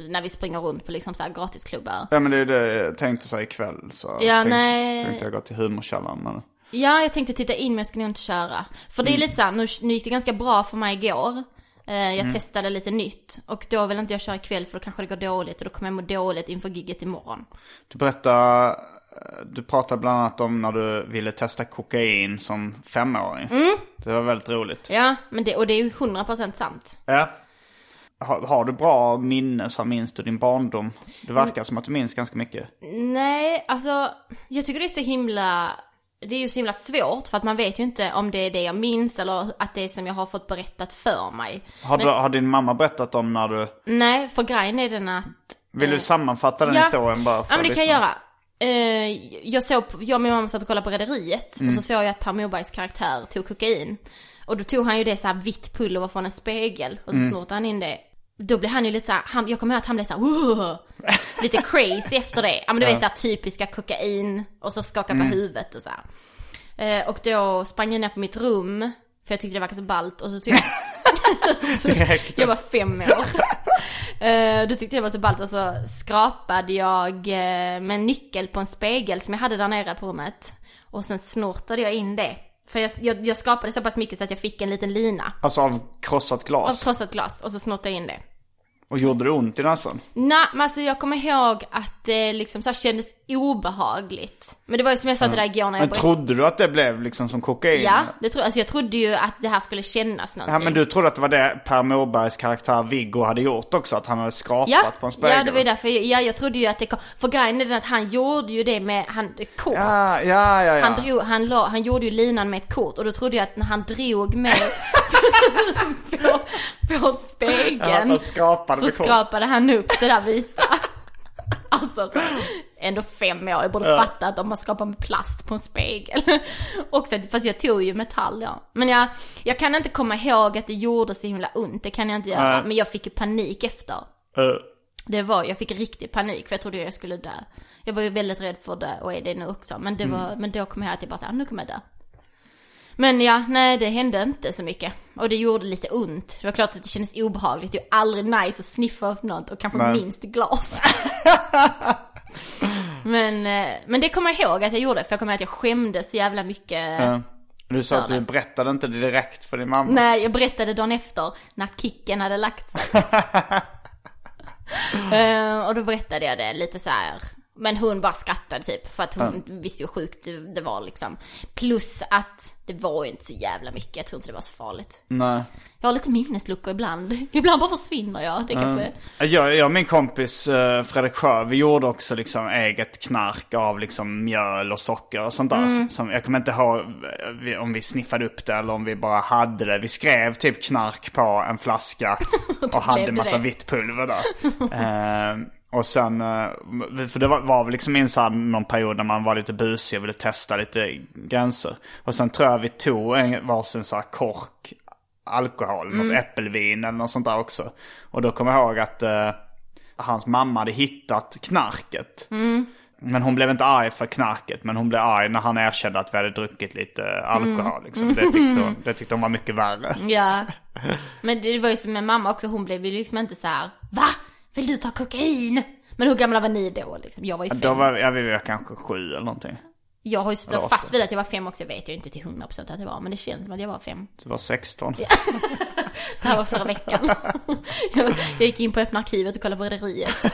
när vi springer runt på liksom så här gratisklubbar. Ja men det är det jag tänkte säga ikväll. Så Ja, tänkte, nej. tänkte jag gå till humorkällaren. Men... Ja, jag tänkte titta in men jag ska nog inte köra. För det är lite så här, nu, nu gick det ganska bra för mig igår. Eh, jag testade lite nytt. Och då vill inte jag köra ikväll för då kanske det går dåligt och då kommer jag må dåligt inför gigget imorgon. Du berättade, du pratade bland annat om när du ville testa kokain som femåring. Det var väldigt roligt. Ja, men det, och det är ju 100% sant. Ja. Har, har du bra minne så minns du din barndom? Det verkar som att du minns ganska mycket. Nej, alltså jag tycker det är så himla det är ju så himla svårt för att man vet ju inte om det är det jag minns eller att det är som jag har fått berättat för mig. Har, du, har din mamma berättat om när du... Nej, för grejen är den att Vill du sammanfatta den Ja. historien bara för Ja men det kan jag göra. Eh, jag såg, jag och min mamma satt och kollade på Rederiet och så såg jag att Per Morbergs karaktär tog kokain. Och då tog han ju det så här vitt pulver från en spegel och så snortade han in det. Då blev han ju lite så här, han, jag kommer ihåg att han blev så här, "Wow!" lite crazy efter det. Ja men du vet det här typiska kokain och så skaka på huvudet och så. Eh, och då sprang jag ner på mitt rum, för jag tyckte det verkade så ballt och så tog jag så, jag var fem år. Eh, Då tyckte jag det var så ballt och så skrapade jag eh, med en nyckel på en spegel som jag hade där nere på rummet. Och sen snortade jag in det. För jag, jag, jag skapade så pass mycket så att jag fick en liten lina Alltså av krossat av glas? krossat glas och så snortade jag in det. Och gjorde det ont i näsan? Nej, men alltså jag kommer ihåg att det liksom så här kändes obehagligt. Men det var ju som jag sa till dig igår när jag Men trodde du att det blev liksom som kokain? Ja, det tror, alltså jag trodde ju att det här skulle kännas någonting. Ja men du trodde att det var det Per Morbergs karaktär Viggo hade gjort också? Att han hade skrapat Ja, på en spegel? ja det var ju därför, ja jag trodde ju att det kom, för grejen är den att han gjorde ju det med, han, kort. Ja, ja, ja. ja. Han, drog, han, la, han gjorde ju linan med ett kort och då trodde jag att när han drog med på, på spegeln Ja, han skrapade så kort. skrapade han upp det där vita. Alltså så, ändå fem år, jag borde fatta att om man skrapar med plast på en spegel. Också, fast jag tog ju metall ja. Men jag, jag kan inte komma ihåg att det gjorde så himla ont, det kan jag inte göra. Nej. Men jag fick ju panik efter. Eh, Det var, jag fick riktig panik för jag trodde jag skulle dö. Jag var ju väldigt rädd för det och är det nu också. Men, det var, men då kom jag att jag bara såhär, nu kommer jag dö. Men ja, nej det hände inte så mycket. Och det gjorde lite ont. Det var klart att det kändes obehagligt. Det är ju aldrig nice att sniffa upp något och kanske Nej. minst glas. men, eh, men det kommer jag ihåg att jag gjorde. För jag kommer ihåg att jag skämdes så jävla mycket. eh. Du sa att du berättade inte direkt för din mamma. Nej, jag berättade dagen efter när kicken hade lagt sig. Eh, och då berättade jag det lite så här. Men hon bara skrattade typ för att hon visste ju hur sjukt det, var liksom. Plus att det var ju inte så jävla mycket, jag tror inte det var så farligt. Nej. Jag har lite minnesluckor ibland. Ibland bara försvinner jag. Det kanske... Jag, jag och min kompis eh, Fredrik Sjö, vi gjorde också liksom eget knark av liksom mjöl och socker och sånt där. Mm. Som, jag kommer inte ihåg eh, om vi sniffade upp det eller om vi bara hade det. Vi skrev typ knark på en flaska och hade massa det. vitt pulver där. och sen, eh, för det var, var väl liksom in så någon period när man var lite busig och ville testa lite gränser. Och sen tror jag vi tog en varsin så här kork alkohol, något äppelvin eller något sånt där också. Och då kommer jag ihåg att eh, hans mamma hade hittat knarket. Men hon blev inte arg för knarket, men hon blev arg när han erkände att vi hade druckit lite alkohol. Liksom. Det, tyckte hon, det tyckte hon var mycket värre. Ja. Men det var ju som med mamma också, hon blev ju liksom inte så här. Va? Vill du ta kokain? Men hur gamla var ni då liksom? Jag var ju fem. Då var ja, vi var kanske sju eller någonting. Jag har ju stått fast vid att jag var fem också, vet jag inte till 100% att det var. Men det känns som att jag var fem. Du var 16. Det här var förra veckan. jag, jag gick in på öppna arkivet och kollade på Rederiet.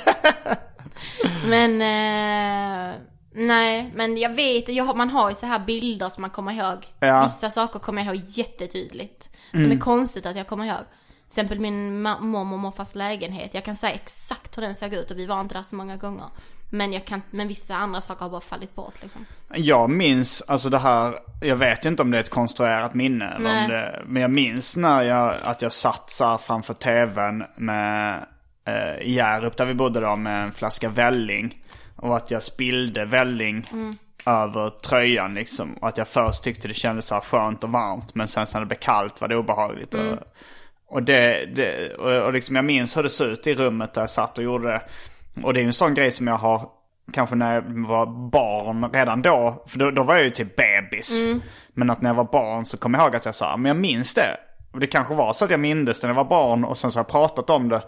men, eh, nej, men jag vet, jag har, man har ju så här bilder som man kommer ihåg. Ja. Vissa saker kommer jag ihåg jättetydligt. Som är konstigt att jag kommer ihåg. Till exempel min mormor och morfars lägenhet. Jag kan säga exakt hur den såg ut och vi var inte där så många gånger. Men jag kan, men vissa andra saker har bara fallit bort liksom. Jag minns, alltså det här, jag vet ju inte om det är ett konstruerat minne eller om det, men jag minns när jag, att jag satt så här framför tvn med, eh, i Hjärup där vi bodde då med en flaska välling. Och att jag spillde välling över tröjan liksom. Och att jag först tyckte det kändes så här skönt och varmt. Men sen när det blev kallt var det obehagligt. Och, och, det, det, och, liksom jag minns hur det såg ut i rummet där jag satt och gjorde det. Och det är ju en sån grej som jag har kanske när jag var barn redan då. För då, då var jag ju typ bebis. Men att när jag var barn så kom jag ihåg att jag sa, men jag minns det. Och det kanske var så att jag mindes det när jag var barn och sen så har jag pratat om det.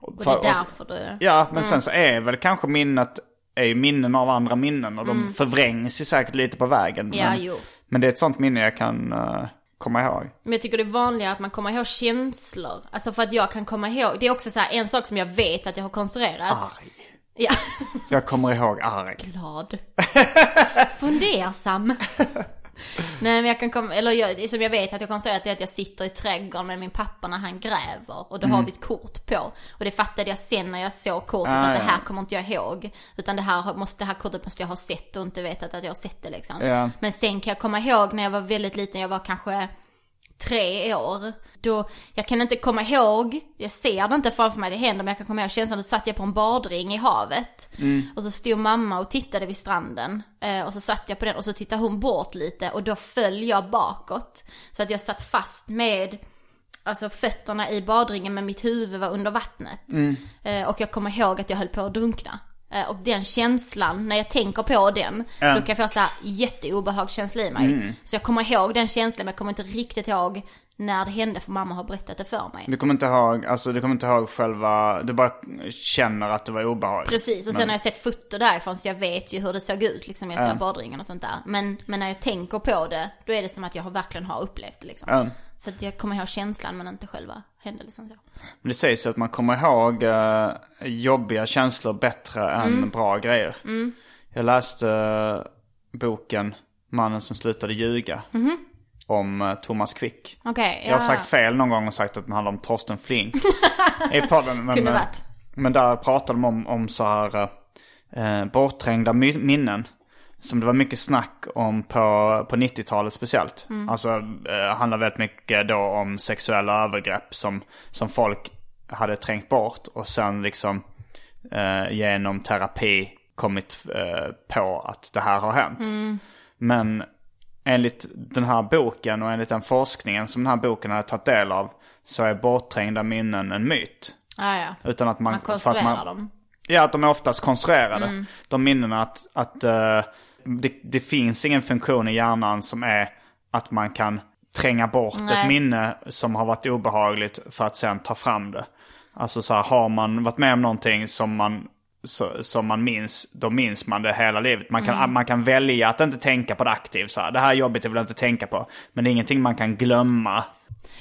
Och det är därför du... Ja, men sen så är väl kanske minnet är ju minnen av andra minnen och de förvrängs ju säkert lite på vägen. Mm. Ja, men, jo. men det är ett sånt minne jag kan eh, komma ihåg. Men jag tycker det är vanligare att man kommer ihåg känslor. Alltså för att jag kan komma ihåg, det är också så här en sak som jag vet att jag har konstruerat. Arg. Ja, Jag kommer ihåg arg. glad. Fundersam. Nej men jag kan komma, eller jag, som jag vet att jag konstaterat är att jag sitter i trädgården med min pappa när han gräver och då Mm. har vi ett kort på. Och det fattade jag sen när jag såg kortet Ah, att det ja. här kommer inte jag ihåg. Utan det här, måste, det här kortet måste jag ha sett och inte vetat att jag har sett det liksom. Ja. Men sen kan jag komma ihåg när jag var väldigt liten, jag var kanske tre år. Då, jag kan inte komma ihåg, jag ser det inte framför mig det händer, men jag kan komma ihåg känslan, då satt jag på en badring i havet. Och så stod mamma och tittade vid stranden. Eh, och så satt jag på den och så tittade hon bort lite och då föll jag bakåt. Så att jag satt fast med Alltså fötterna i badringen men mitt huvud var under vattnet. Eh, och jag kommer ihåg att jag höll på att drunkna. Eh, och den känslan, när jag tänker på den, Ja. då kan jag få så här jätteobehagskänsla i mig. Så jag kommer ihåg den känslan men jag kommer inte riktigt ihåg när det hände för mamma har berättat det för mig. Du kommer inte ihåg, alltså du kommer inte ihåg själva, du bara känner att det var obehagligt. Precis, och sen Men- har jag sett foto därifrån så jag vet ju hur det såg ut liksom. Jag ser badringen och sånt där. Men, men när jag tänker på det, då är det som att jag verkligen har upplevt det liksom. Ja. Så att jag kommer ihåg känslan men inte själva händelsen så. Men det sägs att man kommer ihåg eh, jobbiga känslor bättre än Mm. bra grejer. Jag läste eh, boken Mannen som slutade ljuga. Om eh, Thomas Quick. Okej, Jag har ja. sagt fel någon gång och sagt att den handlar om Torsten Flink i podden. Men, varit. men där pratade de om, om så här eh, bortträngda minnen. Som det var mycket snack om på, på 90-talet speciellt. Alltså eh, handlar väldigt mycket då om sexuella övergrepp som, som folk hade trängt bort. Och sen liksom eh, genom terapi kommit eh, på att det här har hänt. Men enligt den här boken och enligt den forskningen som den här boken hade tagit del av så är bortträngda minnen en myt. Ja, ja. Utan att man, Man för att konstruerar dem. Ja, att de är oftast konstruerade. Mm. De minnena att, att eh, det, det finns ingen funktion i hjärnan som är att man kan tränga bort Nej. ett minne som har varit obehagligt för att sen ta fram det. Alltså så här, har man varit med om någonting som man, så, som man minns, då minns man det hela livet. Man kan, Mm. man kan välja att inte tänka på det aktivt. Så här, det här är jobbigt, jag vill inte tänka på. Men det är ingenting man kan glömma.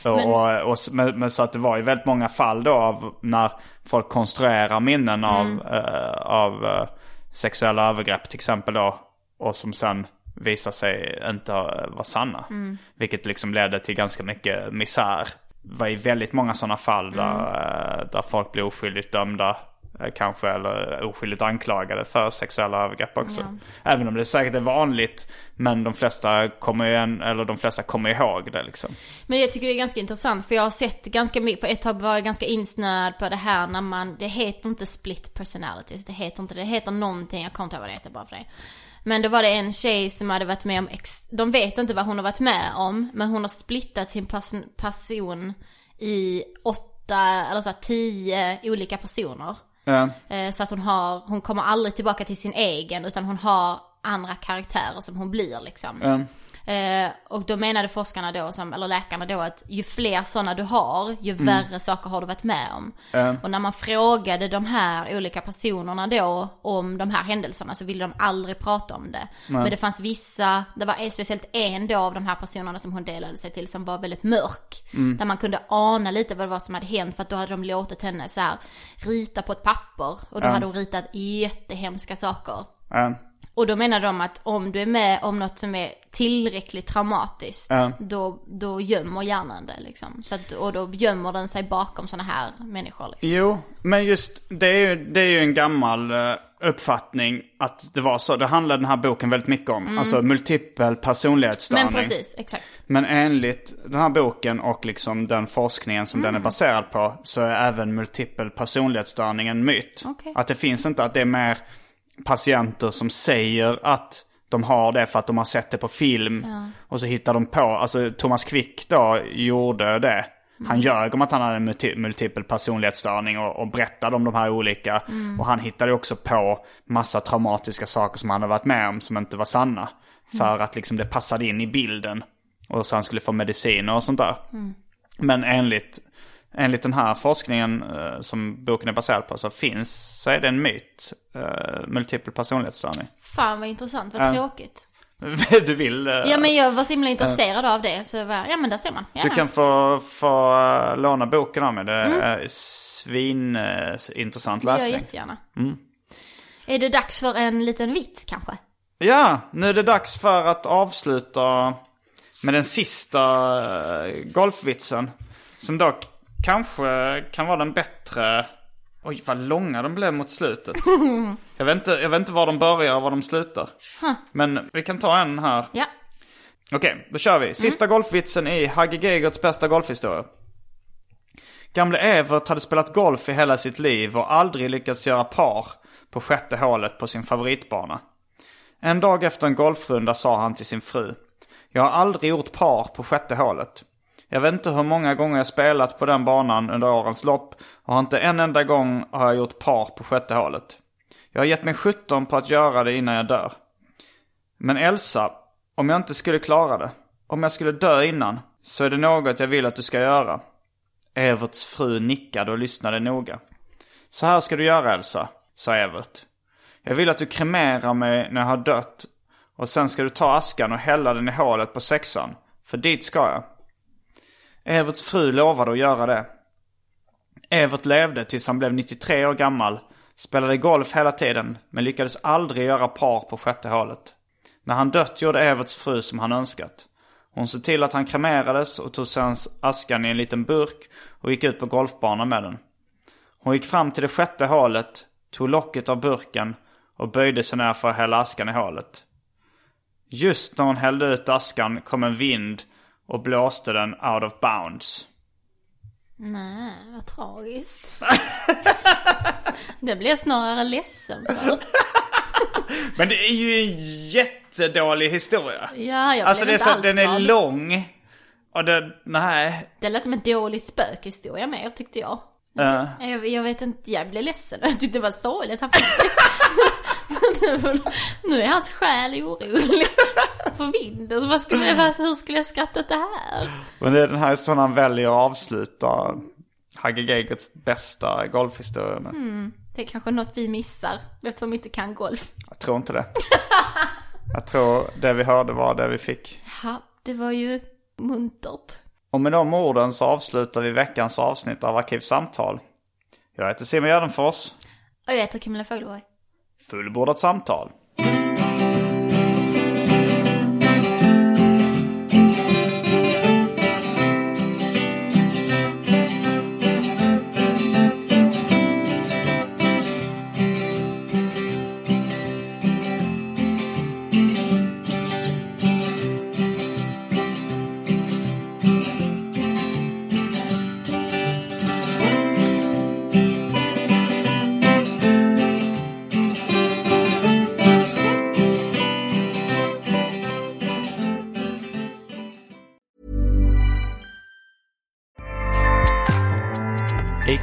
Och, Men- och, och, s- men, men så att det var ju väldigt många fall då av när folk konstruerar minnen av, Mm. eh, av eh, sexuella övergrepp till exempel då. Och som sen visar sig inte vara sanna. Mm. Vilket liksom ledde till ganska mycket misär. Det var ju väldigt många sådana fall där, Mm. eh, där folk blev oskyldigt dömda. eh, Kanske eller oskyldigt anklagade för sexuella övergrepp också. Även om det säkert är vanligt. Men de flesta kommer ju, en, eller de flesta kommer ihåg det liksom. Men jag tycker det är ganska intressant för jag har sett ganska mycket, för ett tag var jag ganska insnöad på det här när man, det heter inte split personalities, det heter inte det heter någonting, jag kommer inte ihåg vad det heter bara för det. Men då var det en tjej som hade varit med om, ex, de vet inte vad hon har varit med om, men hon har splittat sin person, person i åtta, eller så här, tio olika personer. Ja. Eh, Så att hon har, hon kommer aldrig tillbaka till sin egen utan hon har andra karaktärer som hon blir liksom. Ja. Eh, och då menade forskarna då, som, eller läkarna då, att ju fler sådana du har, ju värre saker har du varit med om. Och när man frågade de här olika personerna då om de här händelserna så ville de aldrig prata om det. Men det fanns vissa, det var speciellt en då av de här personerna som hon delade sig till som var väldigt mörk. Där man kunde ana lite vad det var som hade hänt för att då hade de låtit henne så här rita på ett papper. Och då hade hon ritat jättehemska saker. Och då menar de att om du är med om något som är tillräckligt traumatiskt, Ja. då, då gömmer hjärnan det liksom. Så att, och då gömmer den sig bakom sådana här människor liksom. Jo, men just det är ju, det är ju en gammal eh, uppfattning att det var så. Det handlar den här boken väldigt mycket om. Alltså multipel personlighetsstörning. Mm. Men precis, exakt. Men enligt den här boken och liksom den forskningen som Mm. den är baserad på så är även multipel personlighetsstörning en myt. Okej. Att det finns inte att det är mer patienter som säger att de har det för att de har sett det på film. Och så hittar de på, alltså Thomas Quick då gjorde det. Han ljög om att han hade en multi- multipel personlighetsstörning och, och berättade om de här olika. Och han hittade också på massa traumatiska saker som han hade varit med om som inte var sanna. För att liksom det passade in i bilden. Och så han skulle få mediciner och sånt där. Men enligt, enligt den här forskningen eh, som boken är baserad på så finns, så är det en myt, eh, multipel personlighetsstörning. Fan vad intressant, vad tråkigt. du vill... eh, Ja men jag var så himla intresserad av det så jag var, ja men där ser man. Ja. Du kan få, få eh, låna boken av mig. Det är svinintressant det gör jag läsning. jättegärna. Är det dags för en liten vits kanske? Ja, nu är det dags för att avsluta med den sista eh, golfvitsen. Som dock kanske kan vara den bättre. Oj, vad långa de blev mot slutet. jag, vet inte, jag vet inte var de börjar och var de slutar. Men vi kan ta en här. Ja. Okej, då kör vi. Sista golfvitsen i Hagge Geigerts bästa golfhistoria. Gamle Evert hade spelat golf i hela sitt liv och aldrig lyckats göra par på sjätte hålet på sin favoritbana. En dag efter en golfrunda sa han till sin fru. Jag har aldrig gjort par på sjätte hålet. Jag vet inte hur många gånger jag spelat på den banan under årens lopp och har inte en enda gång har jag gjort par på sjätte hålet. Jag har gett mig 17 på att göra det innan jag dör. Men Elsa, om jag inte skulle klara det, om jag skulle dö innan, så är det något jag vill att du ska göra. Everts fru nickade och lyssnade noga. Så här ska du göra Elsa, sa Evert. Jag vill att du kremerar mig när jag har dött och sen ska du ta askan och hälla den i hålet på sexan, för dit ska jag. Everts fru lovade att göra det. Evert levde tills han blev 93 år gammal, spelade golf hela tiden men lyckades aldrig göra par på sjätte hålet. När han dött gjorde Everts fru som han önskat. Hon såg till att han kremerades och tog sedan askan i en liten burk och gick ut på golfbanan med den. Hon gick fram till det sjätte hålet, tog locket av burken och böjde sig ner för att hälla askan i hålet. Just när hon hällde ut askan kom en vind och blåste den out of bounds. Nej, vad tragiskt. det blir jag snarare ledsen för. Men det är ju en jättedålig historia. Ja, jag Alltså det är så, den är lång. Och det, nej. Det lät som en dålig spökhistoria mer tyckte jag. Eh, Jag, jag vet inte, jag blev ledsen. Jag tyckte det var sorgligt. Nu är hans själ orolig för vinden. Vad skulle jag, vad- hur skulle jag skratta åt det här? men det är den här historien han väljer att avsluta Hagge Geigerts bästa golfhistoria med. Det är kanske något vi missar eftersom vi inte kan golf. Jag tror inte det. Jag tror det vi hörde var det vi fick. Ja, det var ju muntert. Och med de orden så avslutar vi veckans avsnitt av Arkivsamtal. Jag heter Simon Gärdenfors. Och jag heter Camilla Fogelborg. Fullbordat samtal.